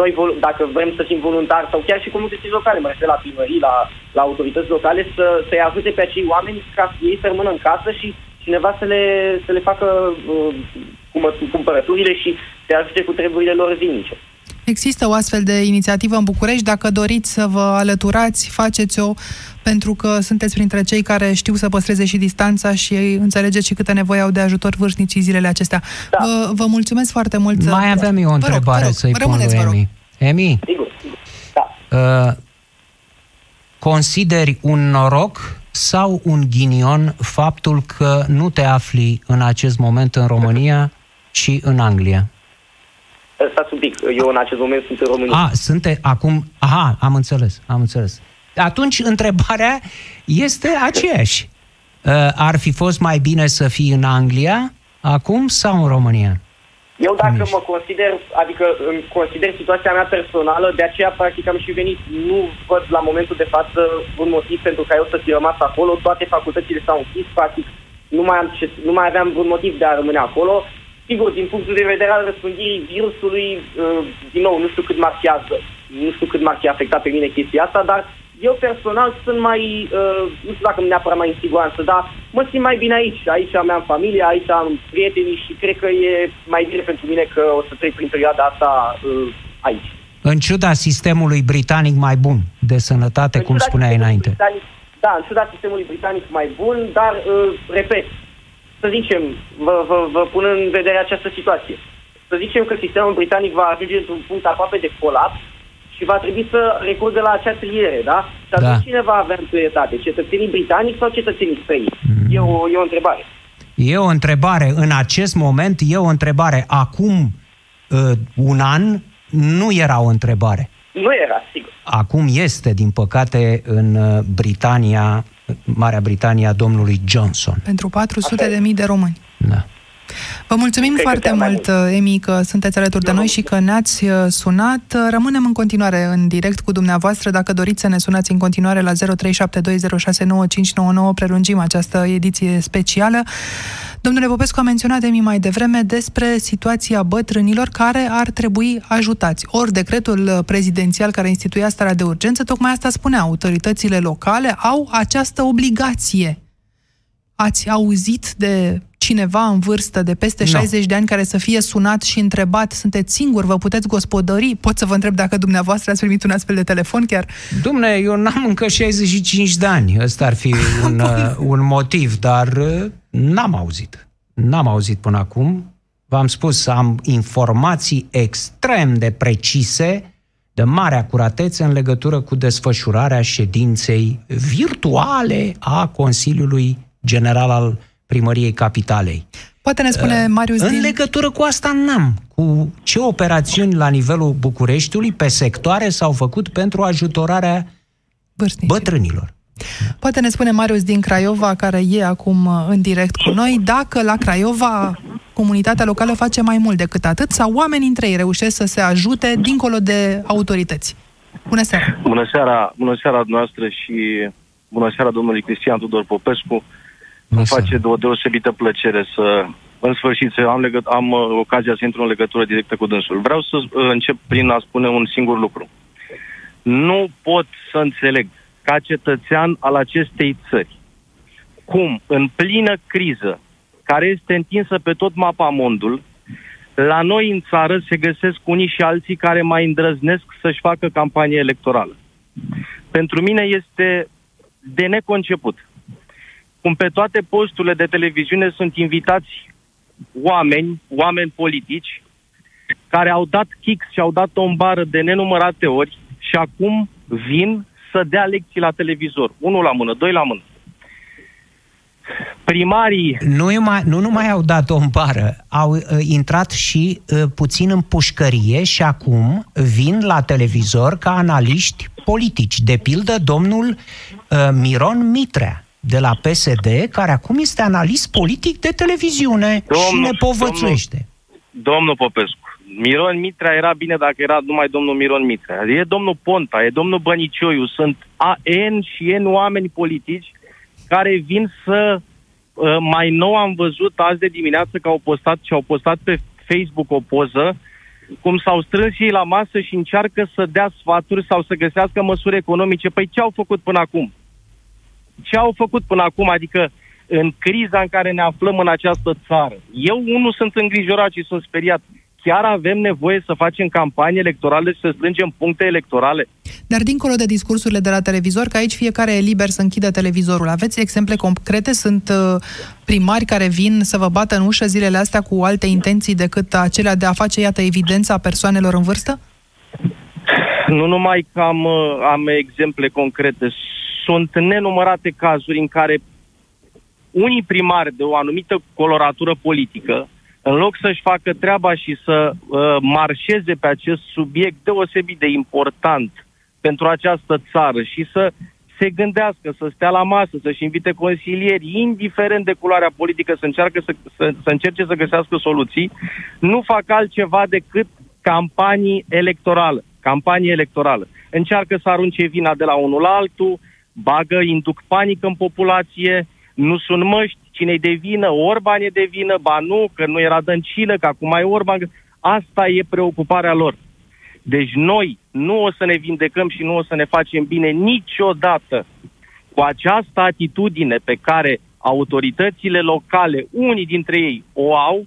Speaker 6: noi, dacă vrem să fim voluntari sau chiar și comunități locale, mă refer la primării, la, la autorități locale, să, să-i ajute pe acei oameni ca ei să rămână în casă și cineva să le, să le facă uh, cumpărăturile și să ajute cu treburile lor zilnice.
Speaker 2: Există o astfel de inițiativă în București. Dacă doriți să vă alăturați, faceți-o pentru că sunteți printre cei care știu să păstreze și distanța și înțelegeți și câtă nevoie au de ajutor vârstnicii zilele acestea. Da. Vă, vă mulțumesc foarte mult.
Speaker 3: Mai aveam eu o întrebare rog, să-i pun lui Emi. Emi, da. uh, consideri un noroc sau un ghinion faptul că nu te afli în acest moment în România și în Anglia?
Speaker 6: Stați un pic, eu în acest moment sunt în România.
Speaker 3: A, sunte acum... Aha, am înțeles, am înțeles. Atunci întrebarea este aceeași. Uh, ar fi fost mai bine să fii în Anglia acum sau în România?
Speaker 6: Eu dacă mă consider, adică îmi consider situația mea personală, de aceea practic am și venit. Nu văd la momentul de față un motiv pentru ca eu să fi rămas acolo. Toate facultățile s-au închis, practic nu mai, am ce, nu mai aveam un motiv de a rămâne acolo. Sigur, din punctul de vedere al răspândirii virusului, uh, din nou, nu știu cât m-ar fi, nu știu cât m-ar fi afectat pe mine chestia asta, dar eu personal sunt mai, uh, nu știu dacă neapărat mai în siguranță, dar mă simt mai bine aici. Aici am am familie, aici am prietenii și cred că e mai bine pentru mine că o să trec prin perioada asta uh, aici.
Speaker 3: În ciuda sistemului britanic mai bun de sănătate, cum spuneai înainte.
Speaker 6: Britanic, da, în ciuda sistemului britanic mai bun, dar, uh, repet, să zicem, vă, vă, vă pun în vedere această situație. Să zicem că sistemul britanic va ajunge într-un punct aproape de colaps și va trebui să recurgă la acea triere, da? Și atunci da. cine va avea întâietate? Cetățenii britanici sau cetățenii străini? Mm. E, o, e o întrebare.
Speaker 3: E o întrebare. În acest moment e o întrebare. Acum uh, un an nu era o întrebare.
Speaker 6: Nu era, sigur.
Speaker 3: Acum este, din păcate, în uh, Britania, Marea Britania, domnului Johnson.
Speaker 2: Pentru 400 de mii de români.
Speaker 3: Da.
Speaker 2: Vă mulțumim Cred foarte mult, mult, Emi, că sunteți alături de noi și că ne-ați uh, sunat. Rămânem în continuare în direct cu dumneavoastră. Dacă doriți să ne sunați în continuare la 0372069599, prelungim această ediție specială. Domnule Popescu a menționat Emi mai devreme despre situația bătrânilor care ar trebui ajutați. Ori decretul prezidențial care instituia starea de urgență, tocmai asta spunea, autoritățile locale au această obligație. Ați auzit de cineva în vârstă de peste no. 60 de ani care să fie sunat și întrebat, sunteți singur, vă puteți gospodări? Pot să vă întreb dacă dumneavoastră ați primit un astfel de telefon chiar?
Speaker 3: Dumne, eu n-am încă 65 de ani. Ăsta ar fi un, uh, un motiv, dar uh, n-am auzit. N-am auzit până acum. V-am spus, am informații extrem de precise, de mare acuratețe în legătură cu desfășurarea ședinței virtuale a Consiliului General al primăriei capitalei.
Speaker 2: Poate ne spune uh, Marius
Speaker 3: În
Speaker 2: din...
Speaker 3: legătură cu asta n-am. Cu ce operațiuni la nivelul Bucureștiului pe sectoare s-au făcut pentru ajutorarea Vârstnici. bătrânilor.
Speaker 2: Poate ne spune Marius din Craiova, care e acum uh, în direct cu noi, dacă la Craiova comunitatea locală face mai mult decât atât sau oamenii între ei reușesc să se ajute dincolo de autorități. Bună seara!
Speaker 7: Bună seara, bună seara noastră și bună seara domnului Cristian Tudor Popescu. Îmi face o deosebită plăcere să, în sfârșit, să am, legăt- am uh, ocazia să intru în legătură directă cu dânsul. Vreau să uh, încep prin a spune un singur lucru. Nu pot să înțeleg, ca cetățean al acestei țări, cum, în plină criză, care este întinsă pe tot mapa mondul, la noi în țară se găsesc unii și alții care mai îndrăznesc să-și facă campanie electorală. Pentru mine este de neconceput cum pe toate posturile de televiziune sunt invitați oameni, oameni politici, care au dat kick și au dat o bară de nenumărate ori și acum vin să dea lecții la televizor. Unul la mână, doi la mână. Primarii...
Speaker 3: Nu, mai, nu numai au dat o bară, au uh, intrat și uh, puțin în pușcărie și acum vin la televizor ca analiști politici. De pildă, domnul uh, Miron Mitrea de la PSD, care acum este analist politic de televiziune domnul, și ne povățuiește.
Speaker 7: Domnul, domnul Popescu, Miron Mitra era bine dacă era numai domnul Miron Mitra. E domnul Ponta, e domnul Bănicioiu, sunt N și N oameni politici care vin să... Uh, mai nou am văzut azi de dimineață că au postat și au postat pe Facebook o poză cum s-au strâns ei la masă și încearcă să dea sfaturi sau să găsească măsuri economice. Păi ce au făcut până acum? Ce au făcut până acum? Adică în criza în care ne aflăm în această țară. Eu, unul, sunt îngrijorat și sunt speriat. Chiar avem nevoie să facem campanii electorale și să strângem puncte electorale?
Speaker 2: Dar dincolo de discursurile de la televizor, că aici fiecare e liber să închidă televizorul, aveți exemple concrete? Sunt uh, primari care vin să vă bată în ușă zilele astea cu alte intenții decât acelea de a face, iată, evidența persoanelor în vârstă?
Speaker 7: Nu numai că am, uh, am exemple concrete, sunt nenumărate cazuri în care unii primari de o anumită coloratură politică, în loc să-și facă treaba și să uh, marșeze pe acest subiect deosebit de important pentru această țară și să se gândească, să stea la masă, să-și invite consilieri, indiferent de culoarea politică, să, încearcă să, să, să încerce să găsească soluții, nu fac altceva decât campanii electorale. Campanie electorală. Încearcă să arunce vina de la unul la altul, bagă, induc panică în populație, nu sunt măști, cine-i de vină, Orban e de vină, ba nu, că nu era dăncilă, că acum e Orban. Asta e preocuparea lor. Deci noi nu o să ne vindecăm și nu o să ne facem bine niciodată cu această atitudine pe care autoritățile locale, unii dintre ei, o au,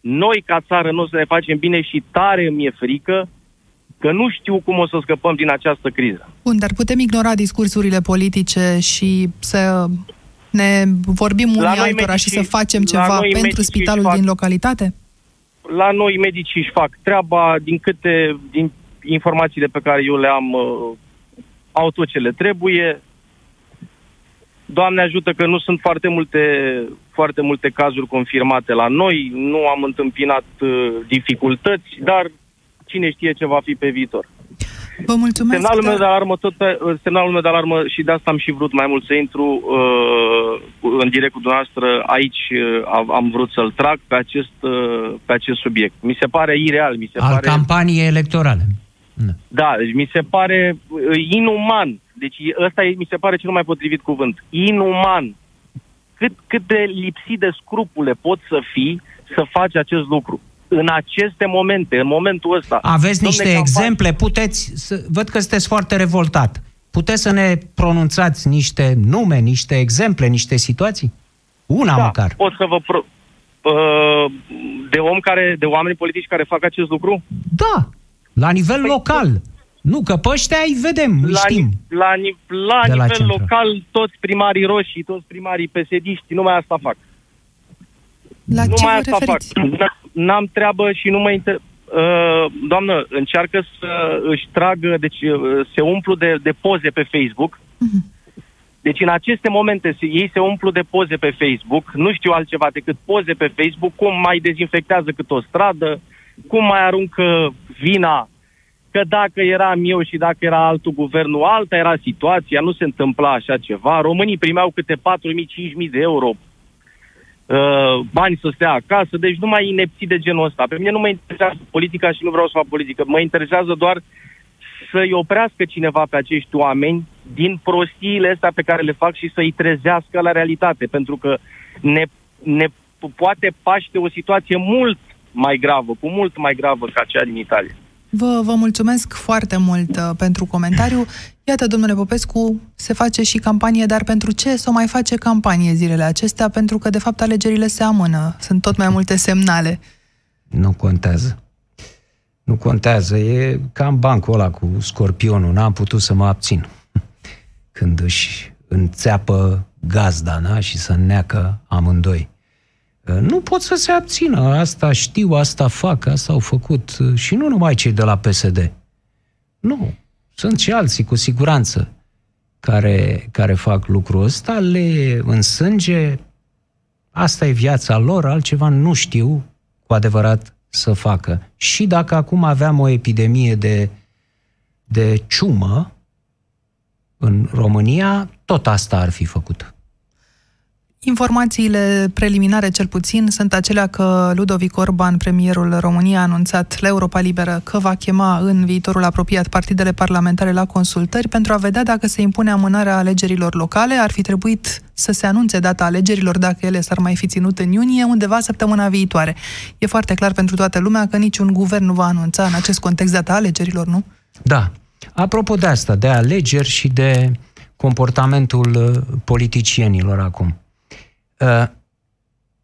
Speaker 7: noi ca țară nu o să ne facem bine și tare mi-e frică că nu știu cum o să scăpăm din această criză.
Speaker 2: Bun, dar putem ignora discursurile politice și să ne vorbim unii altora și să facem ceva pentru spitalul fac, din localitate?
Speaker 7: La noi medicii își fac treaba, din câte din informațiile pe care eu le am, uh, au tot ce le trebuie. Doamne ajută că nu sunt foarte multe, foarte multe cazuri confirmate la noi, nu am întâmpinat uh, dificultăți, dar cine știe ce va fi pe viitor.
Speaker 2: Vă mulțumesc.
Speaker 7: Semnalul meu de alarmă, tot pe, semnalul meu de alarmă și de asta am și vrut mai mult să intru uh, în direct cu dumneavoastră. Aici uh, am vrut să-l trag pe acest, uh, pe acest subiect. Mi se pare ireal. Mi se
Speaker 3: Al
Speaker 7: pare...
Speaker 3: campaniei electorale.
Speaker 7: Da. da, deci mi se pare uh, inuman. Deci ăsta e, mi se pare cel mai potrivit cuvânt. Inuman. Cât, cât de lipsit de scrupule pot să fii să faci acest lucru în aceste momente, în momentul ăsta.
Speaker 3: Aveți niște campanie... exemple? Puteți, să, văd că sunteți foarte revoltat. Puteți să ne pronunțați niște nume, niște exemple, niște situații? Una
Speaker 7: da,
Speaker 3: măcar.
Speaker 7: pot să vă... Pro... Uh, de om care, de oameni politici care fac acest lucru?
Speaker 3: Da, la nivel păi, local. Nu, că pe ăștia îi vedem, îi
Speaker 7: la,
Speaker 3: știm.
Speaker 7: La, la, la nivel la local, toți primarii roșii, toți primarii pesediști, numai asta fac.
Speaker 2: La
Speaker 7: numai
Speaker 2: ce vă
Speaker 7: asta
Speaker 2: referiți?
Speaker 7: fac n-am treabă și nu mă inter... Uh, doamnă, încearcă să își tragă, deci uh, se umplu de, de poze pe Facebook. Uh-huh. Deci în aceste momente ei se umplu de poze pe Facebook, nu știu altceva decât poze pe Facebook, cum mai dezinfectează cât o stradă, cum mai aruncă vina că dacă eram eu și dacă era altul guvernul, alta era situația, nu se întâmpla așa ceva. Românii primeau câte 4.000-5.000 de euro uh, bani să stea acasă, deci nu mai inepții de genul ăsta. Pe mine nu mă interesează politica și nu vreau să fac politică. Mă interesează doar să-i oprească cineva pe acești oameni din prostiile astea pe care le fac și să-i trezească la realitate, pentru că ne, ne poate paște o situație mult mai gravă, cu mult mai gravă ca cea din Italia.
Speaker 2: Vă, vă mulțumesc foarte mult uh, pentru comentariu. Iată, domnule Popescu, se face și campanie, dar pentru ce să o mai face campanie zilele acestea? Pentru că, de fapt, alegerile se amână. Sunt tot mai multe semnale.
Speaker 3: Nu contează. Nu contează. E cam bancul ăla cu scorpionul. N-am putut să mă abțin. Când își înțeapă gazda, na? Și să neacă amândoi. Nu pot să se abțină. Asta știu, asta fac, asta au făcut. Și nu numai cei de la PSD. Nu. Sunt și alții, cu siguranță, care, care fac lucrul ăsta, le în sânge, asta e viața lor, altceva nu știu cu adevărat să facă. Și dacă acum aveam o epidemie de, de ciumă în România, tot asta ar fi făcut.
Speaker 2: Informațiile preliminare, cel puțin, sunt acelea că Ludovic Orban, premierul României, a anunțat la Europa Liberă că va chema în viitorul apropiat partidele parlamentare la consultări pentru a vedea dacă se impune amânarea alegerilor locale. Ar fi trebuit să se anunțe data alegerilor dacă ele s-ar mai fi ținut în iunie, undeva săptămâna viitoare. E foarte clar pentru toată lumea că niciun guvern nu va anunța în acest context data alegerilor, nu?
Speaker 3: Da. Apropo de asta, de alegeri și de comportamentul uh, politicienilor acum. Uh,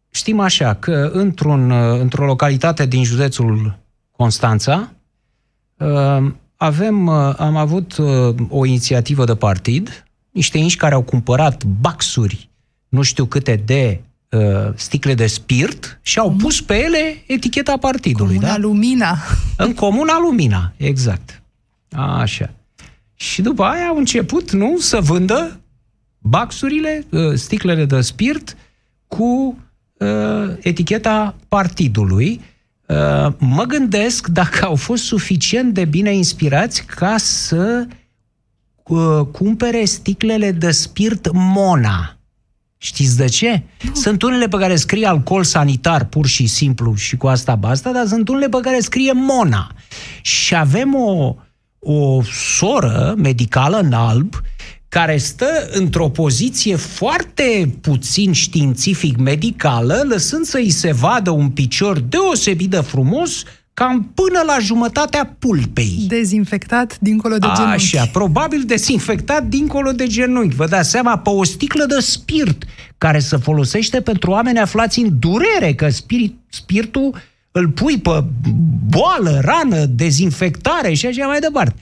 Speaker 3: știm așa că într-un, uh, într-o localitate din județul Constanța uh, avem, am avut o inițiativă de partid, niște inși care au cumpărat baxuri, nu știu câte de sticle de spirit și au pus pe ele eticheta partidului.
Speaker 2: Comuna
Speaker 3: da?
Speaker 2: Lumina.
Speaker 3: În Comuna Lumina, exact. Așa. Și după aia au început, nu, să vândă baxurile, sticlele de spirit cu uh, eticheta partidului. Uh, mă gândesc dacă au fost suficient de bine inspirați ca să uh, cumpere sticlele de spirit Mona. Știți de ce? Nu. Sunt unele pe care scrie alcool sanitar, pur și simplu, și cu asta basta, dar sunt unele pe care scrie Mona. Și avem o, o soră medicală în alb care stă într-o poziție foarte puțin științific-medicală, lăsând să-i se vadă un picior deosebit de frumos, cam până la jumătatea pulpei.
Speaker 2: Dezinfectat dincolo de genunchi.
Speaker 3: Așa, probabil dezinfectat dincolo de genunchi. Vă dați seama, pe o sticlă de spirit, care se folosește pentru oameni aflați în durere, că spirit, spiritul îl pui pe boală, rană, dezinfectare și așa mai departe.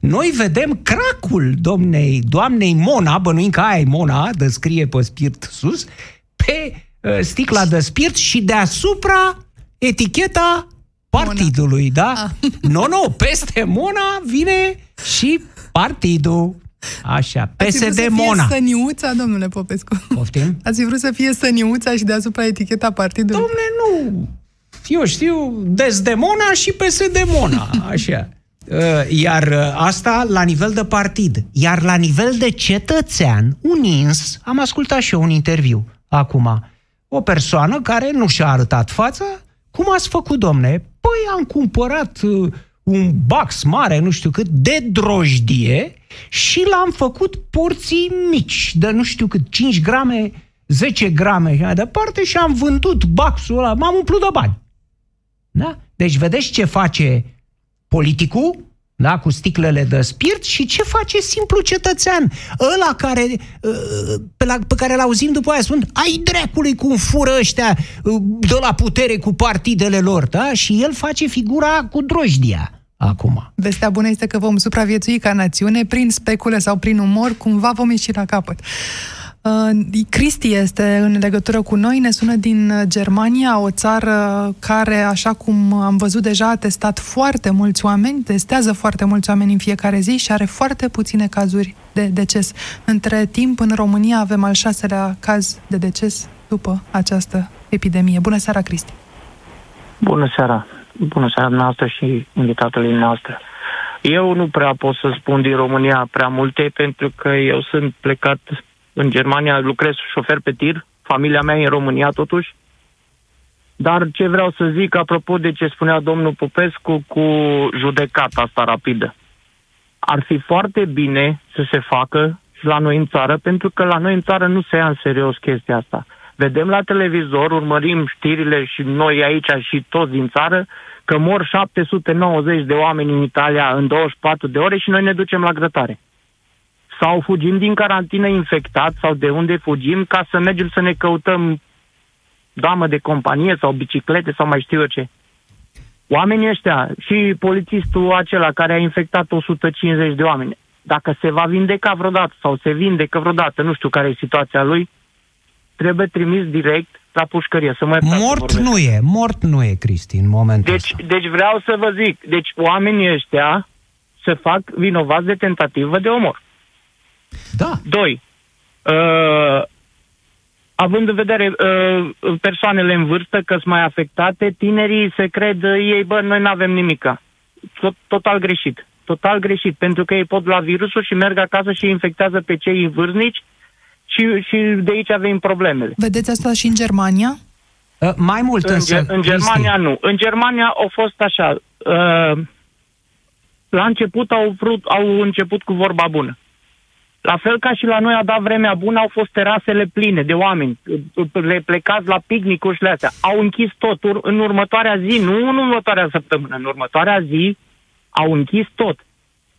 Speaker 3: Noi vedem cracul domnei, doamnei Mona, bănuim că aia e Mona, descrie pe spirit sus, pe uh, sticla de spirit și deasupra eticheta partidului, Mona. da? Ah. Nu, nu, peste Mona vine și partidul. Așa, PSD Mona.
Speaker 2: Ați săniuța, domnule Popescu.
Speaker 3: Poftim?
Speaker 2: Ați vrut să fie săniuța și deasupra eticheta partidului?
Speaker 3: Domnule, nu eu știu, Desdemona și PSD-Mona, așa. Uh, iar uh, asta la nivel de partid. Iar la nivel de cetățean, un ins, am ascultat și eu un interviu acum, o persoană care nu și-a arătat fața, cum ați făcut, domne? Păi am cumpărat uh, un bax mare, nu știu cât, de drojdie și l-am făcut porții mici, de nu știu cât, 5 grame, 10 grame și mai departe și am vândut baxul ăla, m-am umplut de bani. Da? Deci vedeți ce face politicul da, cu sticlele de spirit și ce face simplu cetățean. Ăla care, uh, pe, la, pe care l-auzim după aia spun, ai drecului cum fură ăștia uh, de la putere cu partidele lor, da? Și el face figura cu drojdia acum.
Speaker 2: Vestea bună este că vom supraviețui ca națiune prin specule sau prin umor, cumva vom ieși la capăt. Uh, Cristi este în legătură cu noi, ne sună din uh, Germania, o țară care, așa cum am văzut deja, a testat foarte mulți oameni, testează foarte mulți oameni în fiecare zi și are foarte puține cazuri de deces. Între timp, în România avem al șaselea caz de deces după această epidemie. Bună seara, Cristi!
Speaker 8: Bună seara! Bună seara noastră și invitatului noastră. Eu nu prea pot să spun din România prea multe pentru că eu sunt plecat în Germania lucrez șofer pe tir, familia mea e în România totuși. Dar ce vreau să zic, apropo de ce spunea domnul Popescu cu judecata asta rapidă. Ar fi foarte bine să se facă și la noi în țară, pentru că la noi în țară nu se ia în serios chestia asta. Vedem la televizor, urmărim știrile și noi aici și toți din țară, că mor 790 de oameni în Italia în 24 de ore și noi ne ducem la grătare sau fugim din carantină infectat sau de unde fugim ca să mergem să ne căutăm damă de companie sau biciclete sau mai știu eu ce. Oamenii ăștia și polițistul acela care a infectat 150 de oameni, dacă se va vindeca vreodată sau se vindecă vreodată, nu știu care e situația lui, trebuie trimis direct la pușcărie. Să mă
Speaker 3: mort nu e, mort nu e, Cristi, în momentul
Speaker 8: deci,
Speaker 3: ăsta.
Speaker 8: Deci vreau să vă zic, deci oamenii ăștia se fac vinovați de tentativă de omor.
Speaker 3: Da.
Speaker 8: Doi, uh, având în vedere uh, persoanele în vârstă că sunt mai afectate, tinerii se cred uh, ei, bă, noi nu avem nimica. Tot, total greșit. Total greșit, pentru că ei pot lua virusul și merg acasă și infectează pe cei vârstnici și, și de aici avem problemele.
Speaker 2: Vedeți asta și în Germania?
Speaker 3: Uh, mai mult
Speaker 8: În,
Speaker 3: însă,
Speaker 8: Ge- în Germania nu. În Germania au fost așa. Uh, la început au, vrut, au început cu vorba bună. La fel ca și la noi a dat vremea bună, au fost terasele pline de oameni, le plecați la picnicuri și astea. Au închis tot în următoarea zi, nu în următoarea săptămână, în următoarea zi au închis tot.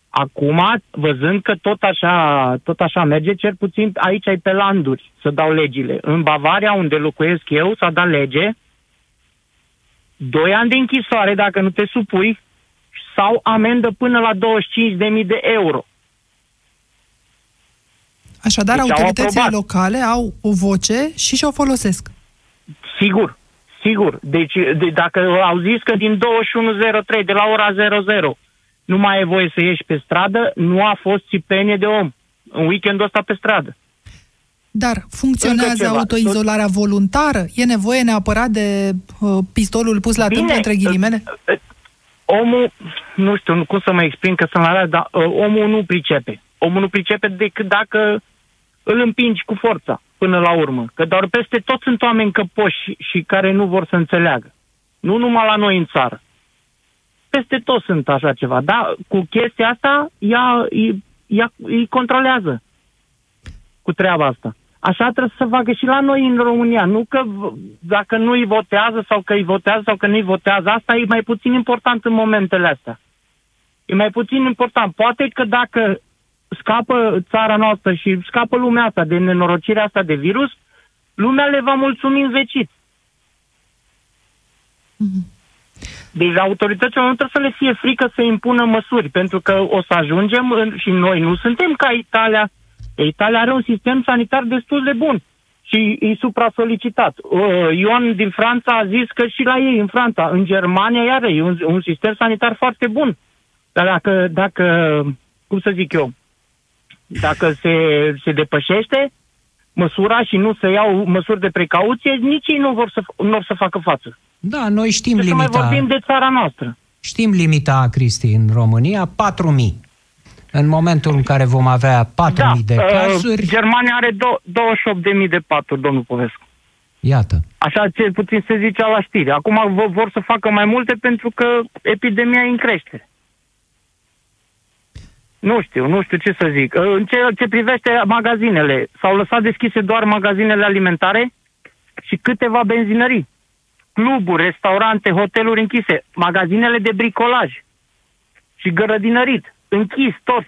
Speaker 8: Acum, văzând că tot așa, tot așa merge, cel puțin aici ai pe landuri să dau legile. În Bavaria, unde locuiesc eu, s-a dat lege, doi ani de închisoare dacă nu te supui sau amendă până la 25.000 de euro.
Speaker 2: Așadar,
Speaker 8: Deci au
Speaker 2: autoritățile
Speaker 8: aprobat.
Speaker 2: locale au o voce și și-o folosesc.
Speaker 8: Sigur, sigur. Deci de, dacă au zis că din 21.03 de la ora 00 nu mai e voie să ieși pe stradă, nu a fost țipenie de om în weekendul ăsta pe stradă.
Speaker 2: Dar
Speaker 8: Încă
Speaker 2: funcționează
Speaker 8: ceva.
Speaker 2: autoizolarea voluntară? E nevoie neapărat de uh, pistolul pus la tâmplă între ghilimele?
Speaker 8: uh, Omul, nu știu cum să mă exprim, că sunt la radio, dar uh, omul nu pricepe. Omul nu pricepe decât dacă îl împingi cu forța până la urmă. Că doar peste tot sunt oameni căpoși și, și care nu vor să înțeleagă. Nu numai la noi în țară. Peste tot sunt așa ceva. Dar cu chestia asta, ea, ea, ea îi controlează cu treaba asta. Așa trebuie să facă și la noi în România. Nu că v- dacă nu îi votează sau că îi votează sau că nu îi votează, asta e mai puțin important în momentele astea. E mai puțin important. Poate că dacă scapă țara noastră și scapă lumea asta de nenorocirea asta de virus, lumea le va mulțumi învecit. Deci autorităților nu trebuie să le fie frică să impună măsuri, pentru că o să ajungem în, și noi nu suntem ca Italia. Italia are un sistem sanitar destul de bun și e supra-solicitat. Uh, Ion din Franța a zis că și la ei în Franța, în Germania, iară, e un, un sistem sanitar foarte bun. Dar dacă, dacă, cum să zic eu, dacă se, se depășește măsura și nu se iau măsuri de precauție, nici ei nu vor să, nu vor să facă față.
Speaker 3: Da, noi știm
Speaker 8: Deci să mai
Speaker 3: limita.
Speaker 8: vorbim de țara noastră.
Speaker 3: Știm limita, Cristi, în România, 4.000. În momentul în care vom avea 4.000 de
Speaker 8: uh,
Speaker 3: cazuri,
Speaker 8: Germania are do- 28.000 de paturi, domnul Povescu.
Speaker 3: iată.
Speaker 8: Așa cel puțin se zicea la știri. Acum v- vor să facă mai multe pentru că epidemia e în creștere. Nu știu, nu știu ce să zic. Uh, În ce, ce privește magazinele, s-au lăsat deschise doar magazinele alimentare și câteva benzinării. Cluburi, restaurante, hoteluri închise, magazinele de bricolaj și grădinărit, închis tot.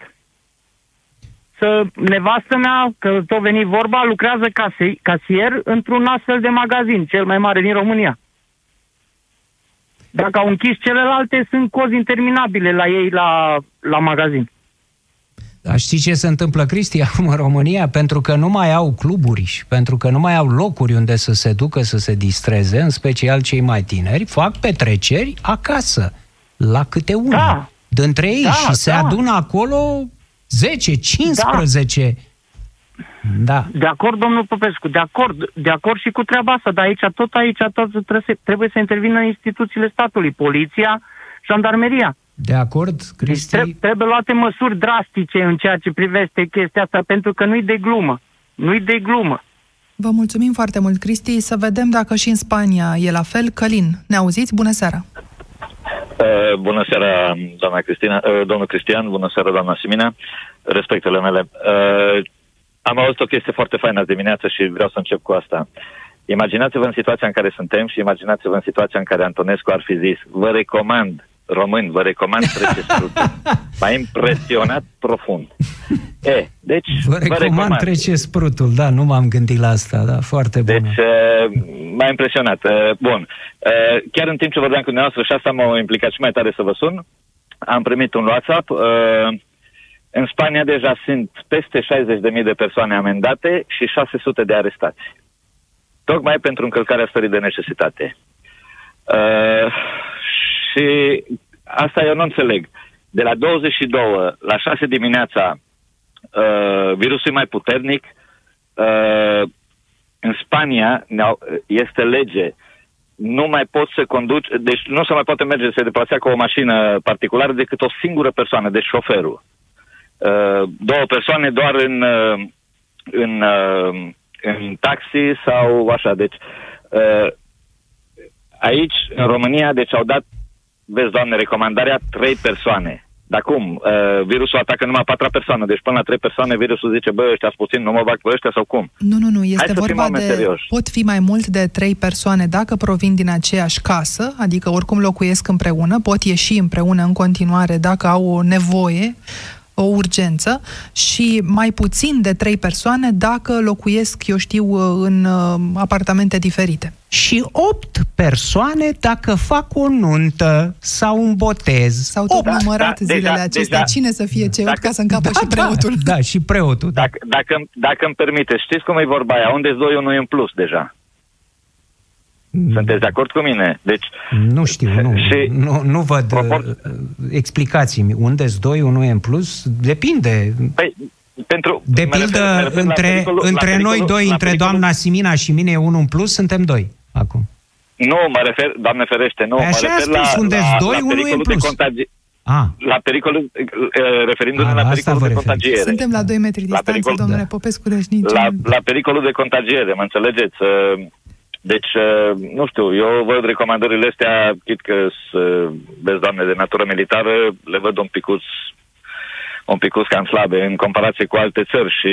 Speaker 8: Să nevastă mea, că tot veni vorba, lucrează case, casier într-un astfel de magazin, cel mai mare din România. Dacă au închis celelalte, sunt cozi interminabile la ei la, la magazin.
Speaker 3: Dar știi ce se întâmplă, Cristi, acum în România? Pentru că nu mai au cluburi și pentru că nu mai au locuri unde să se ducă să se distreze, în special cei mai tineri, fac petreceri acasă, la câte unul.
Speaker 8: Da.
Speaker 3: Dintre ei
Speaker 8: Da,
Speaker 3: și se
Speaker 8: da.
Speaker 3: adună acolo 10, 15. Da.
Speaker 8: De acord, domnul Popescu, de acord, de acord și cu treaba asta, dar aici, tot aici, tot trebuie să, trebuie să intervină instituțiile statului, poliția, jandarmeria.
Speaker 3: De acord,
Speaker 8: Deci
Speaker 3: Cristi?
Speaker 8: tre- trebuie luate măsuri drastice în ceea ce privește chestia asta, pentru că nu-i de glumă. Nu-i de glumă.
Speaker 2: Vă mulțumim foarte mult, Cristi. Să vedem dacă și în Spania e la fel. Călin, ne auziți? Bună seara!
Speaker 9: Uh, bună seara, doamna Cristina, uh, domnul Cristian, bună seara, doamna Simina, respectele mele. Uh, am auzit o chestie foarte faină azi dimineață și vreau să încep cu asta. Imaginați-vă în situația în care suntem și imaginați-vă în situația în care Antonescu ar fi zis, vă recomand, români, vă recomand treceți fructul. M-a impresionat profund. E, deci,
Speaker 3: Vă recomand trece sprutul, da, nu m-am gândit la asta, da, foarte bună.
Speaker 9: Deci, uh, m-a impresionat. Uh, Bun. Uh, Chiar în timp ce vorbeam cu dumneavoastră și asta m-a implicat și mai tare să vă sun, am primit un WhatsApp. uh, În Spania deja sunt peste 60.000 de persoane amendate și 600 de arestați. Tocmai pentru încălcarea stării de necesitate. Uh, și asta eu nu înțeleg. De la 22 la 6 dimineața uh, virusul e mai puternic, uh, în Spania ne-au- este lege, nu mai poți să conduci, deci nu se mai poate merge să se deplasea cu o mașină particulară decât o singură persoană, deci șoferul. Uh, două persoane doar în, uh, în, uh, în taxi sau așa. Deci, uh, aici, în România, deci au dat, vezi, doamne, recomandarea trei persoane. Dar cum? Uh, virusul atacă numai patra persoană, deci până la trei persoane virusul zice, bă, ăștia puțin, nu mă bag pe ăștia sau cum?
Speaker 2: Nu, nu, nu, este
Speaker 9: Hai să fim
Speaker 2: vorba de...
Speaker 9: oameni serioși.
Speaker 2: Pot fi mai mult de trei persoane dacă provin din aceeași casă, adică oricum locuiesc împreună, pot ieși împreună în continuare dacă au o nevoie, o urgență și mai puțin de trei persoane dacă locuiesc, eu știu, în uh, apartamente diferite.
Speaker 3: Și opt persoane dacă fac o nuntă sau un botez.
Speaker 2: S-au tot
Speaker 9: Da,
Speaker 2: numărat
Speaker 9: da,
Speaker 2: zilele
Speaker 9: deja-
Speaker 2: acestea.
Speaker 9: deja-
Speaker 2: Cine să fie ce
Speaker 9: Dacă-
Speaker 2: ca să încapă și preotul?
Speaker 3: Da, da, și preotul. Da.
Speaker 9: Dacă, dacă, îmi- dacă îmi permite, știți cum e vorba aia? Unde doi, unul e în plus deja. Sunteți de acord cu mine? Deci,
Speaker 3: Nu știu, nu,
Speaker 9: Și-
Speaker 3: nu, nu văd
Speaker 9: Propor-
Speaker 3: uh, explicații-mi. Unde-s doi, unul e în plus? Depinde.
Speaker 9: păi, pentru...
Speaker 3: De
Speaker 9: mă refer-
Speaker 3: pildă,
Speaker 9: mă refer la
Speaker 3: între,
Speaker 9: pericolul- la
Speaker 3: între noi
Speaker 9: pericolul-
Speaker 3: doi,
Speaker 9: la
Speaker 3: între
Speaker 9: pericolul-
Speaker 3: doamna Simina și mine e unul în plus, suntem doi acum.
Speaker 9: Nu, mă refer, doamne ferește, nu,
Speaker 3: Păi
Speaker 9: mă
Speaker 3: așa a
Speaker 9: refer la,
Speaker 3: spus, unde-s
Speaker 9: la,
Speaker 3: doi,
Speaker 9: la
Speaker 3: unul e în
Speaker 9: pericolul de
Speaker 3: plus.
Speaker 9: contagi-
Speaker 3: A,
Speaker 9: la pericolul, eh, referindu-ne
Speaker 3: A,
Speaker 9: la
Speaker 3: la asta
Speaker 9: pericolul
Speaker 3: vă
Speaker 9: de
Speaker 3: referiți.
Speaker 9: contagiere.
Speaker 2: Suntem la 2 metri
Speaker 9: La
Speaker 2: distanță,
Speaker 9: pericol-
Speaker 2: domnule
Speaker 3: da.
Speaker 2: Popescu, deci nici...
Speaker 9: la, la pericolul de contagiere, mă înțelegeți? Uh, Deci, uh, nu știu, eu văd recomandările astea, chit că sunt, vezi, doamne, de natură militară, le văd un picuț un picuț cam slabe în comparație cu alte țări și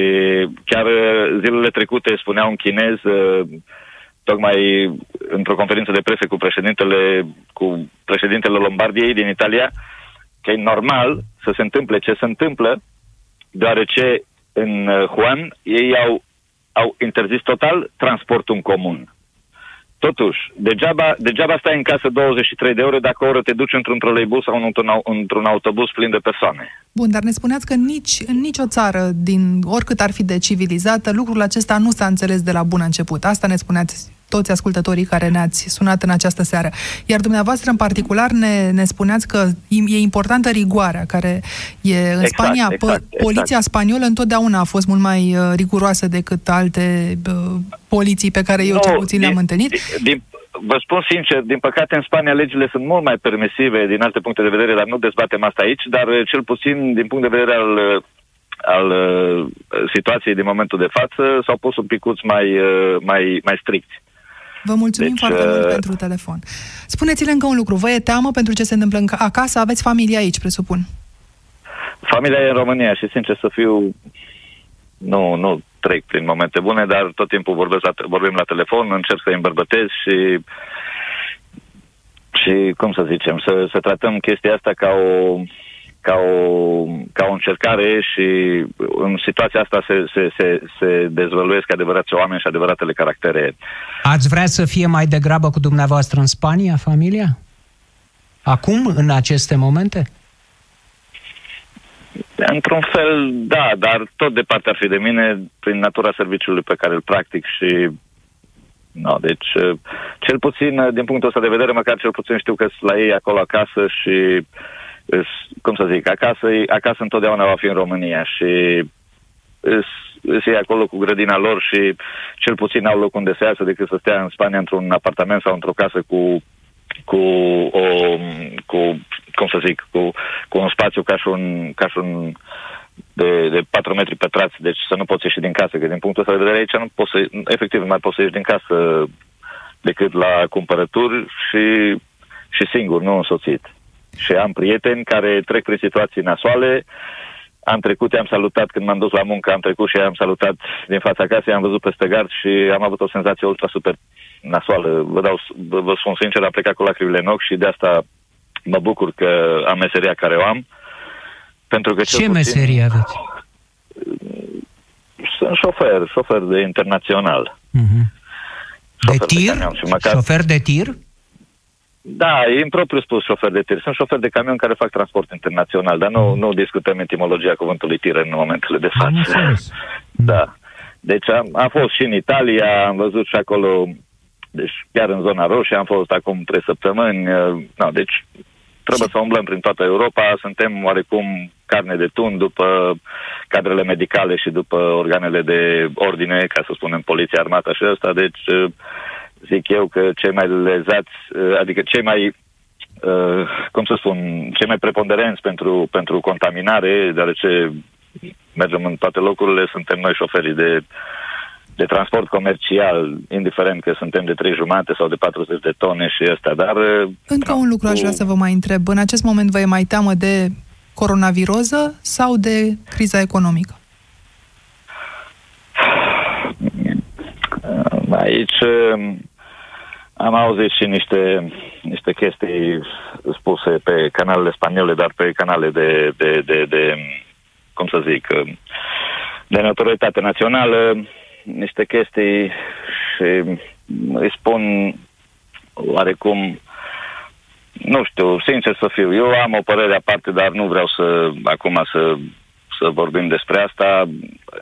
Speaker 9: chiar uh, zilele trecute spunea un chinez uh, tocmai într-o conferință de presă cu președintele cu președintele Lombardiei din Italia că e normal să se întâmple ce se întâmplă deoarece în uh, Juan ei au, au interzis total transportul în comun. Totuși, degeaba, degeaba stai în casă 23 de ore dacă o oră te duci într-un troleibus sau într-un, au- într-un autobuz plin de persoane.
Speaker 2: Bun, dar ne spuneați că nici, în nicio țară, din oricât ar fi de civilizată, lucrul acesta nu s-a înțeles de la bun început. Asta ne spuneați toți ascultătorii care ne-ați sunat în această seară. Iar dumneavoastră, în particular, ne, ne spuneați că e importantă rigoarea, care e în
Speaker 9: Exact,
Speaker 2: Spania.
Speaker 9: exact,
Speaker 2: po-
Speaker 9: exact.
Speaker 2: Poliția spaniolă întotdeauna a fost mult mai uh, riguroasă decât alte uh, poliții pe care eu
Speaker 9: Nu,
Speaker 2: cel puțin le-am
Speaker 9: din-
Speaker 2: întâlnit.
Speaker 9: Din, din, vă spun sincer, din păcate în Spania legile sunt mult mai permisive din alte puncte de vedere, dar nu dezbatem asta aici, dar uh, cel puțin din punct de vedere al, uh, al uh, situației din momentul de față s-au pus un picuț mai, uh, mai, mai stricți.
Speaker 2: Vă mulțumim
Speaker 9: Deci,
Speaker 2: foarte mult
Speaker 9: uh,
Speaker 2: pentru telefon. Spuneți-le încă un lucru. Vă e teamă pentru ce se întâmplă încă acasă? Aveți familie aici, presupun.
Speaker 9: Familia e în România și, sincer să fiu, nu, nu trec prin momente bune, dar tot timpul vorbesc la, vorbim la telefon, încerc să-i îmbărbătez și și, cum să zicem, să, să tratăm chestia asta ca o, ca o, ca o încercare și în situația asta se, se, se, se dezvăluiesc adevărați oameni și adevăratele caractere.
Speaker 3: ați vrea să fie mai degrabă cu dumneavoastră în Spania, familia? Acum, în aceste momente?
Speaker 9: Într-un fel, da, dar tot departe ar fi de mine prin natura serviciului pe care îl practic și No, deci, uh, cel puțin, uh, din punctul ăsta de vedere, măcar cel puțin știu că sunt la ei acolo acasă și, îs, cum să zic, acasă, acasă întotdeauna va fi în România și îs, îs ei acolo cu grădina lor și cel puțin au loc unde să iasă decât să stea în Spania într-un apartament sau într-o casă cu cu o, cu, cum să zic, cu, cu un spațiu ca și un, ca și un de, de 4 metri pătrați, deci să nu poți ieși din casă, că din punctul ăsta de vedere aici nu poți să, efectiv, nu mai poți să ieși din casă decât la cumpărături și, și singur, nu însoțit. Și am prieteni care trec prin situații nasoale, am trecut, i-am salutat când m-am dus la muncă, am trecut și i-am salutat din fața casei, am văzut peste gard și am avut o senzație ultra super nasoală. Vă, dau, vă, vă spun sincer, am plecat cu lacrimile în ochi și de asta mă bucur că am meseria care o am. Pentru că cel
Speaker 3: Ce
Speaker 9: puțin
Speaker 3: meserie aveți?
Speaker 9: Sunt șofer, șofer de internațional.
Speaker 3: Uh-huh. De
Speaker 9: Șofer de
Speaker 3: tir?
Speaker 9: camion și măcar-
Speaker 3: Șofer de tir?
Speaker 9: Da, e în propriu spus șofer de tir. Sunt șofer de camion care fac transport internațional, dar nu, nu discutăm etimologia cuvântului tir în momentele de
Speaker 3: Am
Speaker 9: față.
Speaker 3: înțeles.
Speaker 9: Da. Deci am, am fost și în Italia, am văzut și acolo, deci chiar în zona roșie, am fost acum trei săptămâni. uh, No, deci trebuie să umblăm prin toată Europa, suntem oarecum carne de tun după cadrele medicale și după organele de ordine, ca să spunem poliția, armata și ăsta, deci uh, zic eu că cei mai lezați, uh, adică cei mai uh, cum să spun, cei mai preponderenți pentru, pentru contaminare, deoarece mergem în toate locurile, suntem noi șoferii de, de transport comercial, indiferent că suntem de 3 jumate sau de 40 de tone și ăsta, dar...
Speaker 2: Încă un lucru aș vrea să vă mai întreb. În acest moment vă e mai teamă de coronaviroză sau de criza economică?
Speaker 9: Aici am auzit și niște, niște chestii spuse pe canalele spaniole, dar pe canale de, de, de, de cum să zic, de notorietate națională, niște chestii și îi spun oarecum, nu știu, sincer să fiu, eu am o părere aparte, dar nu vreau să acum să, să vorbim despre asta.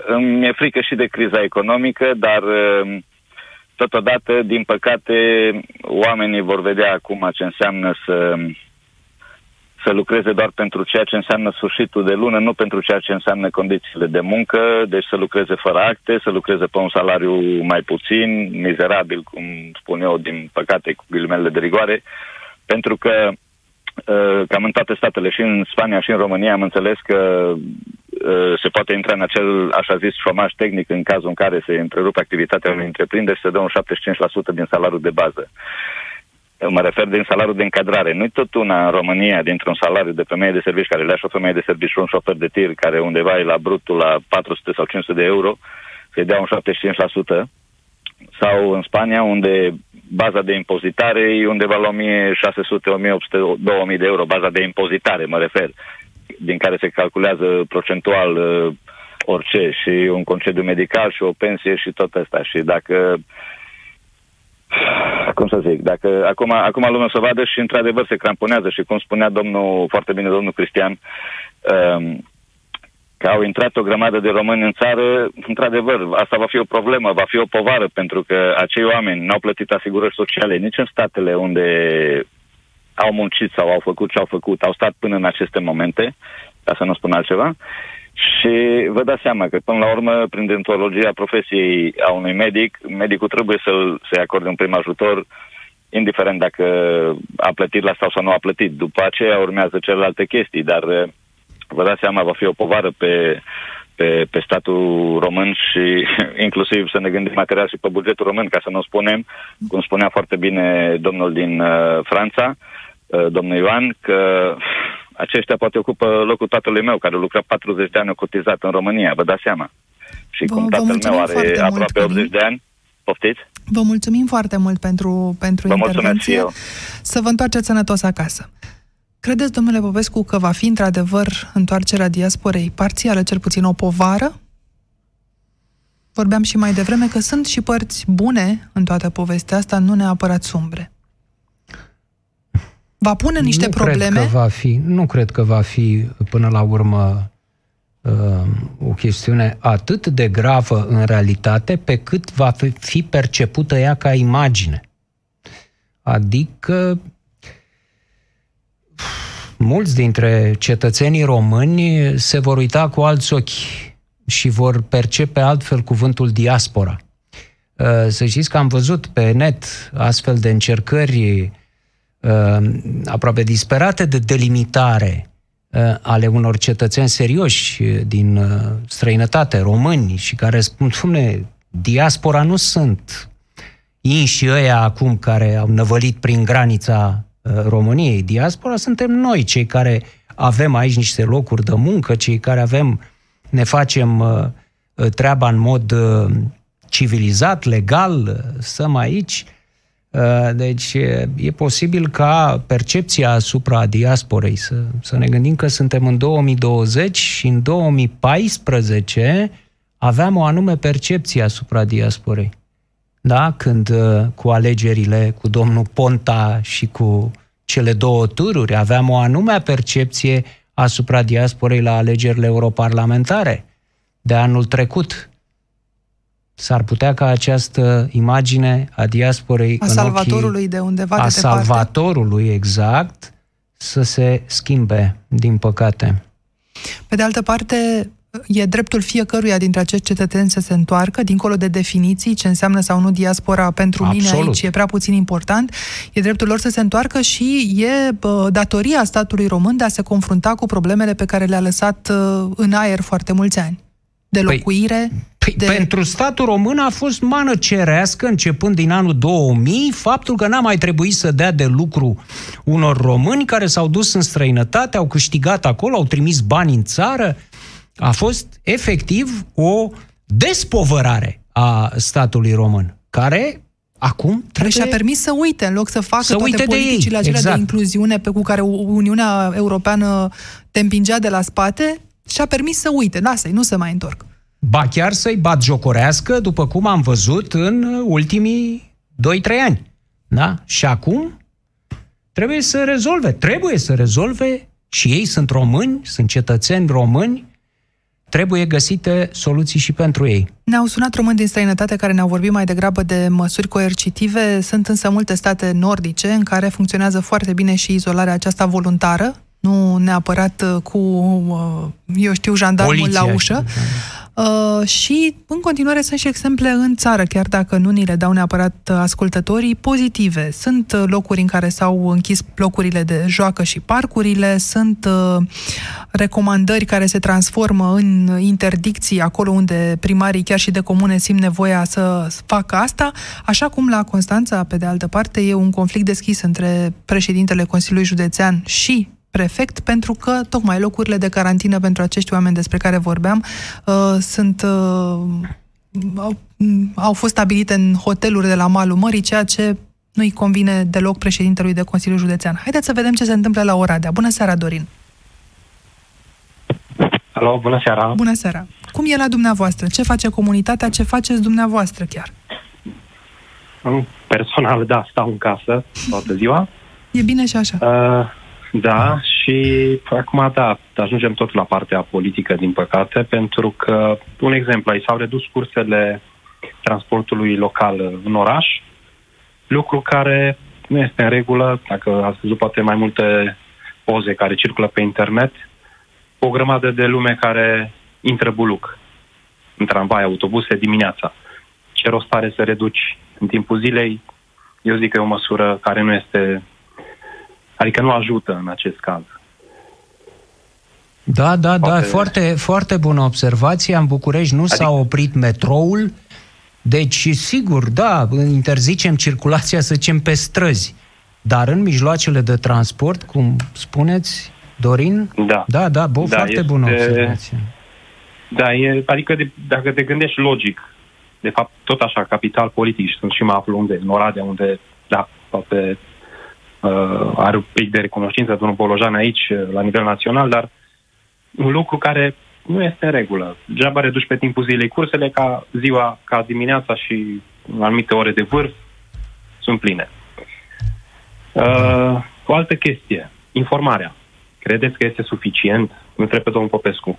Speaker 9: Îmi e frică și de criza economică, dar Totodată, din păcate, oamenii vor vedea acum ce înseamnă să, să lucreze doar pentru ceea ce înseamnă sfârșitul de lună, nu pentru ceea ce înseamnă condițiile de muncă, deci să lucreze fără acte, să lucreze pe un salariu mai puțin, mizerabil, cum spun eu, din păcate, cu ghilimele de rigoare, pentru că uh, cam în toate statele, și în Spania și în România, am înțeles că Uh, se poate intra în acel, așa zis, șomaj tehnic în cazul în care se întrerupe activitatea unui întreprindere și se dă un 75% din salariul de bază. Mă refer din salariul de încadrare. Nu-i tot una în România, dintr-un salariu de femeie de serviciu care le-aș și o femeie de serviciu un șofer de tir care undeva e la brutul la 400 sau 500 de euro, să-i dea un 75%, sau în Spania, unde baza de impozitare e undeva la 1600, 1800, 2000 de euro, baza de impozitare, mă refer din care se calculează procentual uh, orice și un concediu medical și o pensie și tot asta. Și dacă cum să zic, dacă acum, acum lumea să vadă și într-adevăr se cramponează și cum spunea domnul, foarte bine domnul Cristian, um, că au intrat o grămadă de români în țară, într-adevăr, asta va fi o problemă, va fi o povară, pentru că acei oameni n-au plătit asigurări sociale nici în statele unde au muncit sau au făcut ce au făcut, au stat până în aceste momente, ca să nu spun altceva, și vă dați seama că, până la urmă, prin dentologia profesiei a unui medic, medicul trebuie să-l, să acorde un prim ajutor, indiferent dacă a plătit la asta sau nu a plătit. După aceea urmează celelalte chestii, dar vă dați seama, va fi o povară pe, pe, pe statul român și inclusiv să ne gândim material și pe bugetul român, ca să nu spunem, cum spunea foarte bine domnul din uh, Franța, uh, domnul Ioan, că aceștia poate ocupă locul tatălui meu, care lucra 40 de ani cotizat în România, vă dați seama. Și vă, cum tatăl meu are aproape mult, 80 de ani, poftiți?
Speaker 2: Vă mulțumim foarte mult pentru, pentru
Speaker 9: vă
Speaker 2: intervenție. Să vă întoarceți sănătos acasă. Credeți, domnule Popescu, că va fi într-adevăr întoarcerea diasporei parțială, cel puțin o povară? Vorbeam și mai devreme că sunt și părți bune în toată povestea asta, nu neapărat sumbre. Va pune niște
Speaker 3: nu
Speaker 2: probleme?
Speaker 3: Cred că va fi, nu cred că va fi până la urmă uh, o chestiune atât de gravă în realitate pe cât va fi percepută ea ca imagine. Adică mulți dintre cetățenii români se vor uita cu alți ochi și vor percepe altfel cuvântul diaspora. Uh, să știți că am văzut pe net astfel de încercări uh, aproape disperate de delimitare uh, ale unor cetățeni serioși din străinătate, români, și care spun, spune, diaspora nu sunt inși ăia acum care au năvălit prin granița Uh, României, diaspora, suntem noi, cei care avem aici niște locuri de muncă, cei care avem, ne facem uh, uh, treaba în mod civilizat, legal, stăm aici. Deci e posibil ca percepția asupra diasporei, să, să ne gândim că suntem în 2020 și în 2014 aveam o anume percepție asupra diasporei da? când uh, cu alegerile cu domnul Ponta și cu cele două tururi aveam o anume percepție asupra diasporei la alegerile europarlamentare de anul trecut. S-ar putea ca această imagine a diasporei
Speaker 2: a salvatorului de undeva
Speaker 3: a
Speaker 2: de
Speaker 3: salvatorului, exact, să se schimbe, din păcate.
Speaker 2: Pe de altă parte, e dreptul fiecăruia dintre acești cetățeni să se întoarcă, dincolo de definiții, ce înseamnă sau nu diaspora pentru Absolut. mine aici e prea puțin important, e dreptul lor să se întoarcă și e bă, datoria statului român de a se confrunta cu problemele pe care le-a lăsat uh, în aer foarte mulți ani. De păi, locuire,
Speaker 3: Păi, de... Pentru statul român a fost mană cerească, începând din anul 2000, faptul că n-a mai trebuit să dea de lucru unor români care s-au dus în străinătate, au câștigat acolo, au trimis bani în țară. A fost efectiv o despovărare a statului român, care acum trebuie...
Speaker 2: Și a permis să uite, în loc să facă să toate politicile acelea exact. de incluziune pe cu care Uniunea Europeană te împingea de la spate, și-a permis să uite, lasă-i, nu se mai întorc
Speaker 3: ba chiar să-i bat jocorească, după cum am văzut în ultimii 2-3 ani. Da? Și acum trebuie să rezolve, trebuie să rezolve și ei sunt români, sunt cetățeni români, trebuie găsite soluții și pentru ei.
Speaker 2: Ne-au sunat români din străinătate care ne-au vorbit mai degrabă de măsuri coercitive. Sunt însă multe state nordice în care funcționează foarte bine și izolarea aceasta voluntară, nu neapărat cu, eu știu, jandarmul Poliția. la ușă. Uh, și în continuare sunt și exemple în țară, chiar dacă nu ni le dau neapărat ascultătorii, pozitive. Sunt uh, locuri în care s-au închis locurile de joacă și parcurile, sunt uh, recomandări care se transformă în interdicții acolo unde primarii chiar și de comune simt nevoia să facă asta, așa cum la Constanța, pe de altă parte, e un conflict deschis între președintele Consiliului Județean și prefect, pentru că tocmai locurile de carantină pentru acești oameni despre care vorbeam uh, sunt uh, au, au fost stabilite în hoteluri de la malul mării, ceea ce nu-i convine deloc președintelui de Consiliu Județean. Haideți să vedem ce se întâmplă la Oradea. Bună seara, Dorin!
Speaker 10: Alo, bună seara!
Speaker 2: Bună seara! Cum e la dumneavoastră? Ce face comunitatea? Ce faceți dumneavoastră chiar?
Speaker 10: Personal, da, stau în casă toată ziua.
Speaker 2: E bine și așa. Uh,
Speaker 10: da, și acum, da, ajungem tot la partea politică, din păcate, pentru că, un exemplu, aici s-au redus cursele transportului local în oraș, lucru care nu este în regulă, dacă ați văzut poate mai multe poze care circulă pe internet, o grămadă de lume care intră buluc în tramvai, autobuse dimineața. Ce rost are să reduci în timpul zilei? Eu zic că e o măsură care nu este Adică nu ajută în acest caz.
Speaker 3: Da, da, da, foarte, foarte bună observație. În București nu adică... s-a oprit metroul, deci, sigur, da, interzicem circulația, să zicem, pe străzi. Dar în mijloacele de transport, cum spuneți, Dorin?
Speaker 10: Da.
Speaker 3: Da, da, bo, da foarte este... bună observație.
Speaker 10: Da, e, adică de, dacă te gândești logic, de fapt, tot așa, capital politic, și sunt și mă aflu unde, în Oradea, unde, da, toate uh, are un pic de recunoștință domnul Bolojan aici, uh, la nivel național, dar un lucru care nu este în regulă. Degeaba reduci pe timpul zilei cursele ca ziua, ca dimineața și în anumite ore de vârf sunt pline. Uh, o altă chestie, informarea. Credeți că este suficient? Nu trebuie pe domnul Popescu.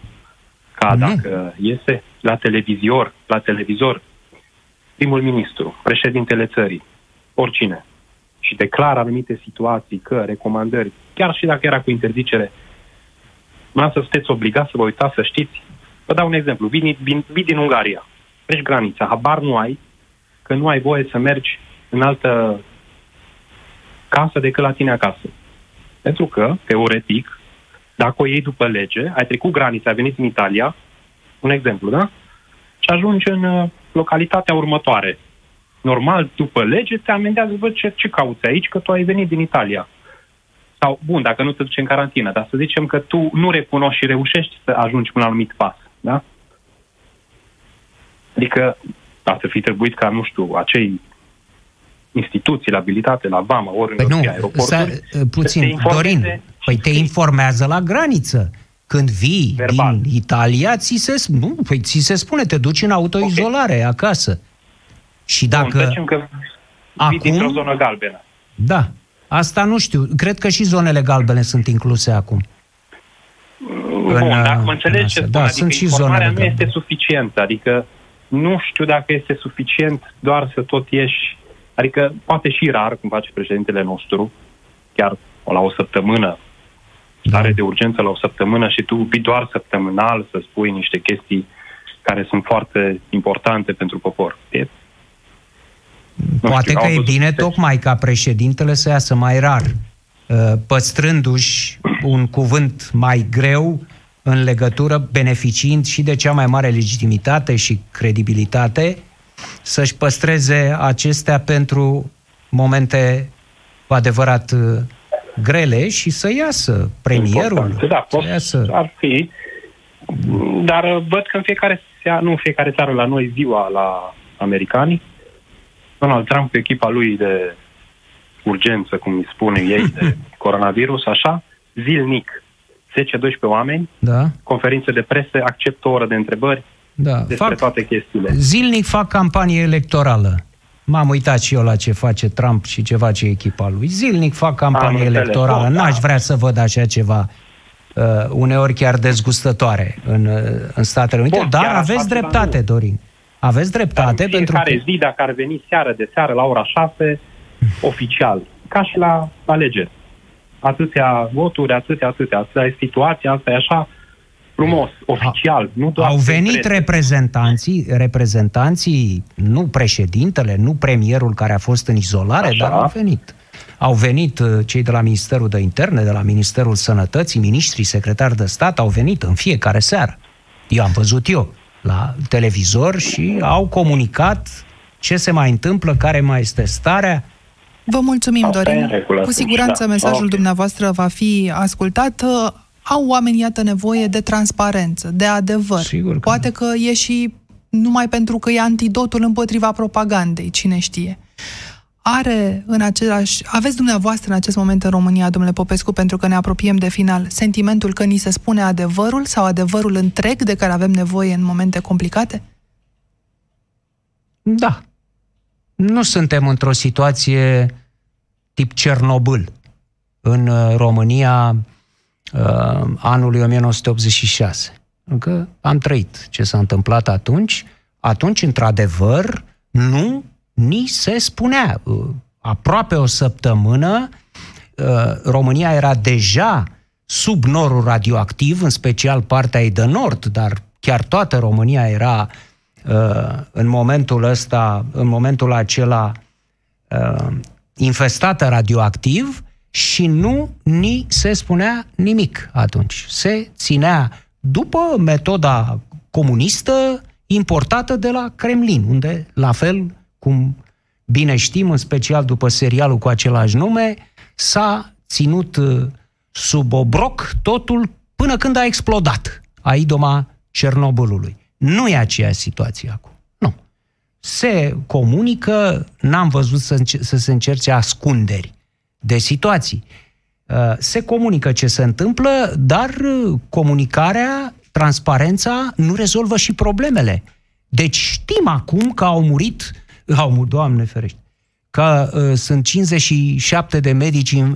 Speaker 10: Ca mm. dacă iese la televizor, la televizor, primul ministru, președintele țării, oricine, și declară anumite situații, că recomandări, chiar și dacă era cu interzicere, nu să sunteți obligați să vă uitați, să știți. Vă dau un exemplu. Vii, vin, vii din Ungaria, treci granița, habar nu ai că nu ai voie să mergi în altă casă decât la tine acasă. Pentru că, teoretic, dacă o iei după lege, ai trecut granița, ai venit în Italia, un exemplu, da? Și ajungi în uh, localitatea următoare, normal, după lege, te amendează, văd ce, ce cauți aici, că tu ai venit din Italia. Sau, bun, dacă nu te duci în carantină, dar să zicem că tu nu recunoști și reușești să ajungi până la un anumit pas, da? Adică, ar fi trebuit ca, nu știu, acei instituții, la abilitate, la VAMA, ori păi în nu, aeroporturi...
Speaker 3: puțin, Dorin, păi te informează la graniță. Când vii Verbal. din Italia, ți se, nu, păi, ți se spune, te duci în autoizolare okay. acasă. Și dacă... Bun,
Speaker 10: zicem că acum... dintr-o zonă galbenă.
Speaker 3: Da. Asta nu știu. Cred că și zonele galbene sunt incluse acum.
Speaker 10: Bun, în, dacă mă înțelegi ce spun, da, adică sunt și informarea nu este suficientă. Adică nu știu dacă este suficient doar să tot ieși, adică poate și rar, cum face președintele nostru, chiar la o săptămână, stare de urgență la o săptămână și tu vii doar săptămânal să spui niște chestii care sunt foarte importante pentru popor. E,
Speaker 3: Poate
Speaker 10: știu,
Speaker 3: că
Speaker 10: au
Speaker 3: e
Speaker 10: văzut
Speaker 3: bine
Speaker 10: texte.
Speaker 3: tocmai ca președintele să iasă mai rar, uh, păstrându-și un cuvânt mai greu în legătură, beneficiind și de cea mai mare legitimitate și credibilitate, să-și păstreze acestea pentru momente cu adevărat uh, grele și să iasă premierul.
Speaker 10: Importante, Da,
Speaker 3: să
Speaker 10: pot,
Speaker 3: iasă.
Speaker 10: ar fi. Dar uh, văd că în fiecare seară, nu în fiecare seară la noi ziua la americani, Donald Trump cu echipa lui de urgență, cum îi spune ei, de coronavirus, așa, zilnic, 10-12 oameni,
Speaker 3: Da,
Speaker 10: conferințe de presă, acceptă o oră de întrebări
Speaker 3: da.
Speaker 10: despre
Speaker 3: Fac,
Speaker 10: toate chestiile.
Speaker 3: Zilnic fac campanie electorală. M-am uitat și eu la ce face Trump și ce face echipa lui. Zilnic fac campanie
Speaker 10: Am înțeles.
Speaker 3: electorală.
Speaker 10: Bun,
Speaker 3: N-aș
Speaker 10: da.
Speaker 3: vrea să văd așa ceva uh, uneori chiar dezgustătoare în, uh, în Statele Unite,
Speaker 10: Bun,
Speaker 3: dar
Speaker 10: chiar
Speaker 3: aveți
Speaker 10: așa,
Speaker 3: dreptate,
Speaker 10: dar
Speaker 3: Dorin. Aveți
Speaker 10: Dar
Speaker 3: dreptate
Speaker 10: în
Speaker 3: pentru
Speaker 10: fiecare
Speaker 3: că...
Speaker 10: zi, dacă ar veni seară de seară la ora 6, oficial, ca și la alegeri. Atâția voturi, atâția, atâția. Asta e situația, asta e așa frumos, oficial, nu doar
Speaker 3: Au venit
Speaker 10: secret.
Speaker 3: reprezentanții, reprezentanții, nu președintele, nu premierul care a fost în izolare,
Speaker 10: Așa.
Speaker 3: dar au venit. Au venit uh, cei de la Ministerul de Interne, de la Ministerul Sănătății, ministrii, secretari de stat, au venit în fiecare seară. Eu am văzut eu la televizor și au comunicat ce se mai întâmplă, care mai este starea.
Speaker 2: Vă mulțumim,
Speaker 10: Asta e
Speaker 2: Dorin.
Speaker 10: în regulă
Speaker 2: Cu
Speaker 10: atunci,
Speaker 2: siguranță
Speaker 10: da.
Speaker 2: mesajul
Speaker 10: Ok.
Speaker 2: dumneavoastră va fi ascultat. Uh, Au oamenii, iată, nevoie de transparență, de adevăr.
Speaker 3: Sigur că
Speaker 2: Poate că e și numai pentru că e antidotul împotriva propagandei, cine știe. Are în același... Aveți dumneavoastră în acest moment în România, domnule Popescu, pentru că ne apropiem de final, sentimentul că ni se spune adevărul sau adevărul întreg de care avem nevoie în momente complicate?
Speaker 3: Da. Nu suntem într-o situație tip Cernobâl în uh, România uh, anului 1986. Încă am trăit ce s-a întâmplat atunci. Atunci, într-adevăr, nu ni se spunea. Uh, Aproape o săptămână, uh, România era deja sub norul radioactiv, în special partea ei de nord, dar chiar toată România era uh, în momentul ăsta, în momentul acela uh, infestată radioactiv și nu ni se spunea nimic atunci. Se ținea după metoda comunistă importată de la Kremlin, unde, la fel cum bine știm, în special după serialul cu același nume, s-a ținut uh, sub obroc totul până când a explodat a idoma Cernobâlului. Nu e aceeași situație acum. Nu. Se comunică, n-am văzut să, înce- să se încerce ascunderi de situații. Uh, Se comunică ce se întâmplă, dar uh, comunicarea, transparența nu rezolvă și problemele. Deci știm acum că au murit, au murit, Doamne ferește, că uh, sunt 57 de medici uh,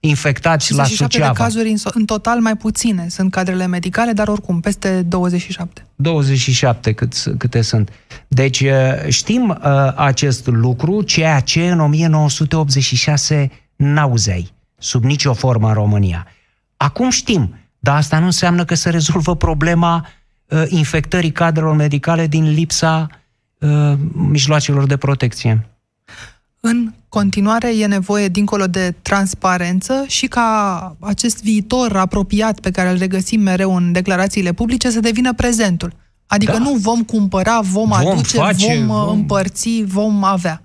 Speaker 3: infectați la
Speaker 2: 57 de
Speaker 3: Suceava.
Speaker 2: cazuri în, so- în total mai puține sunt cadrele medicale, dar oricum peste 27.
Speaker 3: 27 cât, câte sunt. Deci uh, știm uh, acest lucru, ceea ce în 1986 n-auzeai sub nicio formă în România. Acum știm, dar asta nu înseamnă că se rezolvă problema uh, infectării cadrelor medicale din lipsa uh, mijloacelor de protecție.
Speaker 2: În continuare e nevoie, dincolo de transparență, și ca acest viitor apropiat pe care îl regăsim mereu în declarațiile publice să devină prezentul. Adică
Speaker 3: Da.
Speaker 2: nu vom cumpăra, vom,
Speaker 3: Vom
Speaker 2: aduce,
Speaker 3: face,
Speaker 2: vom,
Speaker 3: vom-
Speaker 2: vom împărți, vom avea.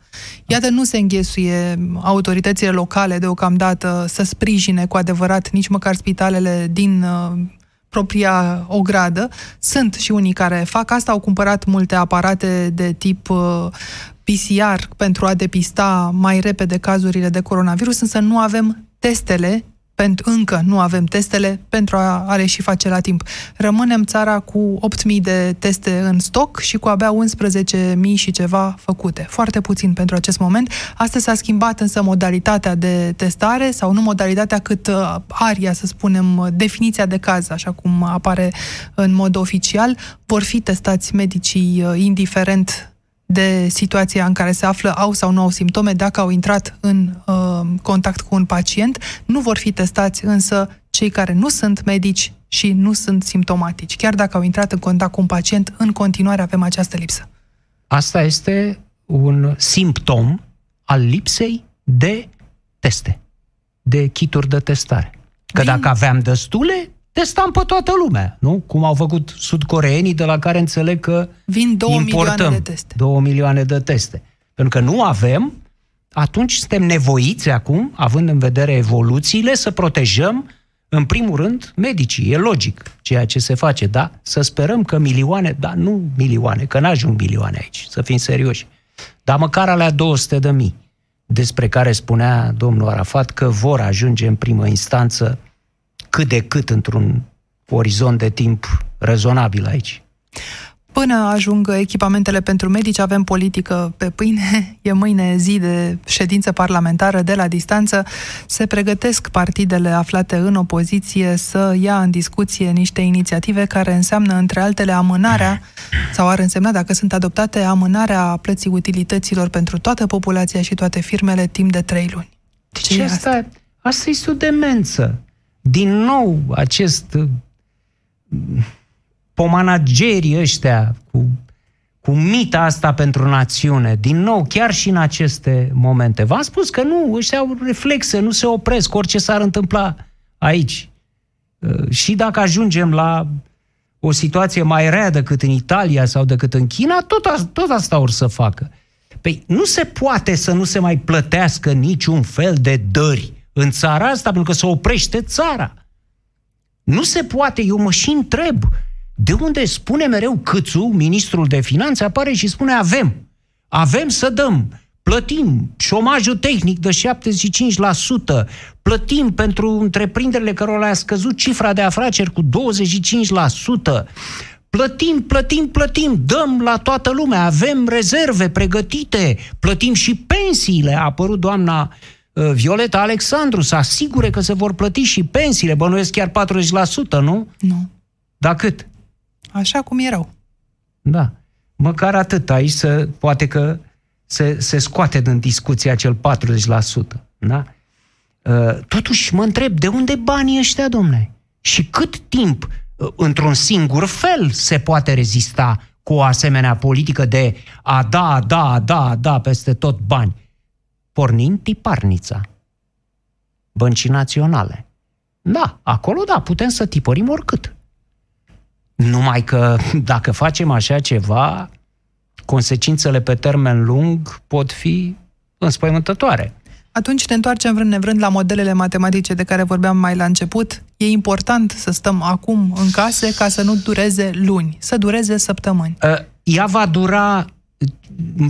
Speaker 2: Iată, nu se înghesuie autoritățile locale deocamdată să sprijine cu adevărat nici măcar spitalele din uh, propria ogradă. Sunt și unii care fac asta, au cumpărat multe aparate de tip uh, PCR pentru a depista mai repede cazurile de coronavirus, însă nu avem testele pentru, încă nu avem testele pentru a, a le și face la timp. Rămânem țara cu 8.000 de teste în stoc și cu abia 11.000 și ceva făcute. Foarte puțin pentru acest moment. Astăzi s-a schimbat însă modalitatea de testare sau nu modalitatea cât uh, aria, să spunem, uh, definiția de caz, așa cum apare în mod oficial. Vor fi testați medicii uh, indiferent de situația în care se află, au sau nu au simptome, dacă au intrat în uh, contact cu un pacient, nu vor fi testați însă cei care nu sunt medici și nu sunt simptomatici. Chiar dacă au intrat în contact cu un pacient, în continuare avem această lipsă.
Speaker 3: Asta este un simptom al lipsei de teste, de kituri de testare. Că Vin... dacă aveam destule, testam pe toată lumea, nu? Cum au făcut sudcoreenii, de la care înțeleg că
Speaker 2: Vin două
Speaker 3: importăm
Speaker 2: milioane de teste.
Speaker 3: două milioane de teste. Pentru că nu avem, atunci suntem nevoiți acum, având în vedere evoluțiile, să protejăm în primul rând, medicii. E logic ceea ce se face, da? Să sperăm că milioane, da, nu milioane, că n-ajung milioane aici, să fim serioși. Dar măcar alea 200 de mii, despre care spunea domnul Arafat că vor ajunge în primă instanță cât de cât într-un orizont de timp rezonabil aici.
Speaker 2: Până ajung echipamentele pentru medici, avem politică pe pâine. E mâine zi de ședință parlamentară de la distanță. Se pregătesc partidele aflate în opoziție să ia în discuție niște inițiative care înseamnă, între altele, amânarea, sau ar însemna, dacă sunt adoptate, amânarea plății utilităților pentru toată populația și toate firmele timp de trei luni.
Speaker 3: Ce deci asta, asta? asta este o demență. Din nou, acest pomanagerii ăștia cu, cu mita asta pentru națiune, din nou, chiar și în aceste momente. V-am spus că nu, ăștia au reflexe, nu se opresc, orice s-ar întâmpla aici. Uh, și dacă ajungem la o situație mai rea decât în Italia sau decât în China, tot, tot asta or să facă. Păi nu se poate să nu se mai plătească niciun fel de dări în țara asta, pentru că se oprește țara. Nu se poate, eu mă și întreb. De unde spune mereu Câțu, ministrul de finanțe, apare și spune avem. Avem să dăm. Plătim șomajul tehnic de 75%, plătim pentru întreprinderile care le-a scăzut cifra de afaceri cu 25%, plătim, plătim, plătim, dăm la toată lumea, avem rezerve pregătite, plătim și pensiile. A apărut doamna uh, Violeta Alexandru să asigure că se vor plăti și pensiile, bănuiesc chiar 40%, nu?
Speaker 2: Nu.
Speaker 3: Da cât?
Speaker 2: așa cum erau.
Speaker 3: Da. Măcar atât aici să, poate că se, se scoate din discuție acel 40%. Da? Uh, totuși mă întreb, de unde banii ăștia, domne? Și cât timp, uh, într-un singur fel, se poate rezista cu o asemenea politică de a da, a da, a da, a da peste tot bani? Pornind tiparnița. Băncii naționale. Da, acolo da, putem să tipărim oricât. Numai că dacă facem așa ceva, consecințele pe termen lung pot fi înspăimântătoare.
Speaker 2: Atunci ne întoarcem vrând nevrând la modelele matematice de care vorbeam mai la început. E important să stăm acum în case ca să nu dureze luni, să dureze săptămâni.
Speaker 3: Ă, ea va dura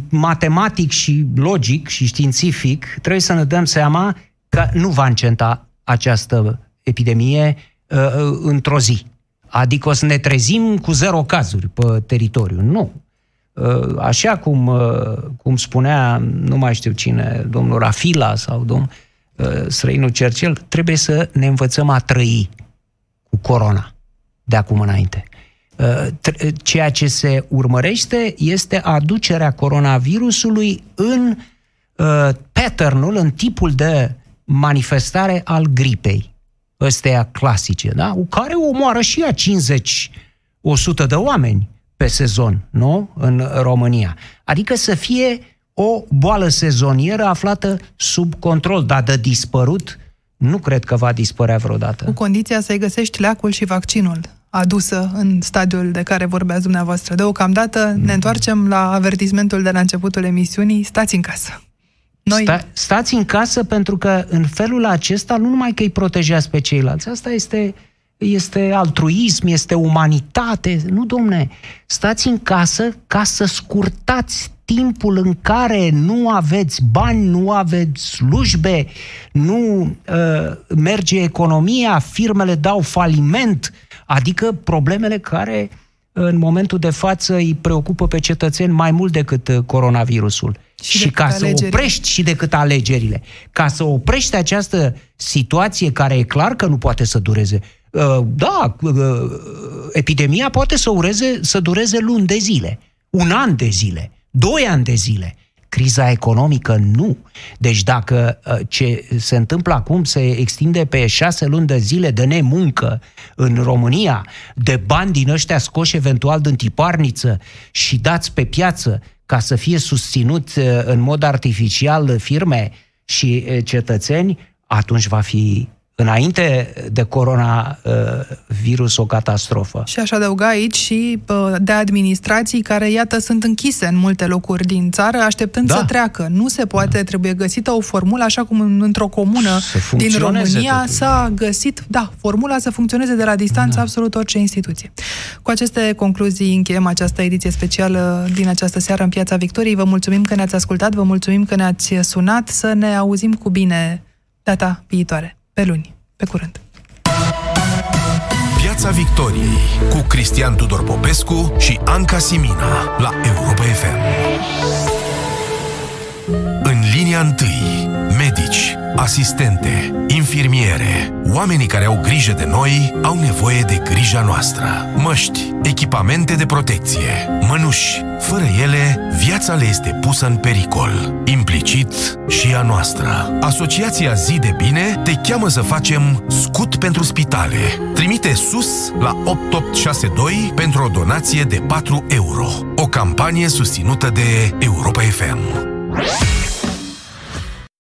Speaker 3: matematic și logic și științific, trebuie să ne dăm seama că nu va încenta această epidemie uh, într-o zi. Adică o să ne trezim cu zero cazuri pe teritoriu. Nu. Uh, așa cum, uh, cum spunea, nu mai știu cine, domnul Rafila sau domnul uh, străinul Cercel, trebuie să ne învățăm a trăi cu corona de acum înainte. Ceea ce se urmărește este aducerea coronavirusului în patternul, în tipul de manifestare al gripei ăstea clasice, da? care omoară și ea 50-100 de oameni pe sezon, nu? În România. Adică să fie o boală sezonieră aflată sub control, dar de dispărut, nu cred că va dispărea vreodată.
Speaker 2: Cu condiția să-i găsești leacul și vaccinul adusă în stadiul de care vorbeați dumneavoastră. Deocamdată ne întoarcem la avertismentul de la începutul emisiunii, stați în casă.
Speaker 3: Noi... Sta, stați în casă pentru că în felul acesta nu numai că îi protejează pe ceilalți, asta este, este altruism, este umanitate. Nu, domne, stați în casă ca să scurtați timpul în care nu aveți bani, nu aveți slujbe, nu uh, merge economia, firmele dau faliment, adică problemele care în momentul de față îi preocupă pe cetățeni mai mult decât uh, coronavirusul. Și, și ca alegerile. să oprești și decât alegerile. Ca să oprești această situație care e clar că nu poate să dureze. Uh, da, uh, epidemia poate să, ureze, să dureze luni de zile, un an de zile, doi ani de zile. Criza economică? Nu. Deci dacă uh, ce se întâmplă acum se extinde pe șase luni de zile de nemuncă în România, de bani din ăștia scoși eventual din tiparniță și dați pe piață ca să fie susținut uh, în mod artificial firme și uh, cetățeni, atunci va fi înainte de coronavirus o catastrofă.
Speaker 2: Și aș adăuga aici și de administrații care, iată, sunt închise în multe locuri din țară, așteptând da. să treacă. Nu se poate, da. trebuie găsită o formulă, așa cum într-o comună din România totul. s-a găsit, da, formula să funcționeze de la distanță da. absolut orice instituție. Cu aceste concluzii încheiem această ediție specială din această seară în Piața Victoriei. Vă mulțumim că ne-ați ascultat, vă mulțumim că ne-ați sunat, să ne auzim cu bine data viitoare pe luni. Pe curând!
Speaker 1: Piața Victoriei cu Cristian Tudor Popescu și Anca Simina la Europa FM. În linia întâi, medici, asistente, infirmiere, oamenii care au grijă de noi au nevoie de grija noastră. Măști, echipamente de protecție, mănuși. Fără ele, viața le este pusă în pericol, implicit și a noastră. Asociația Zi de Bine te cheamă să facem scut pentru spitale. Trimite sus la 8862 pentru o donație de 4 euro. O campanie susținută de Europa FM.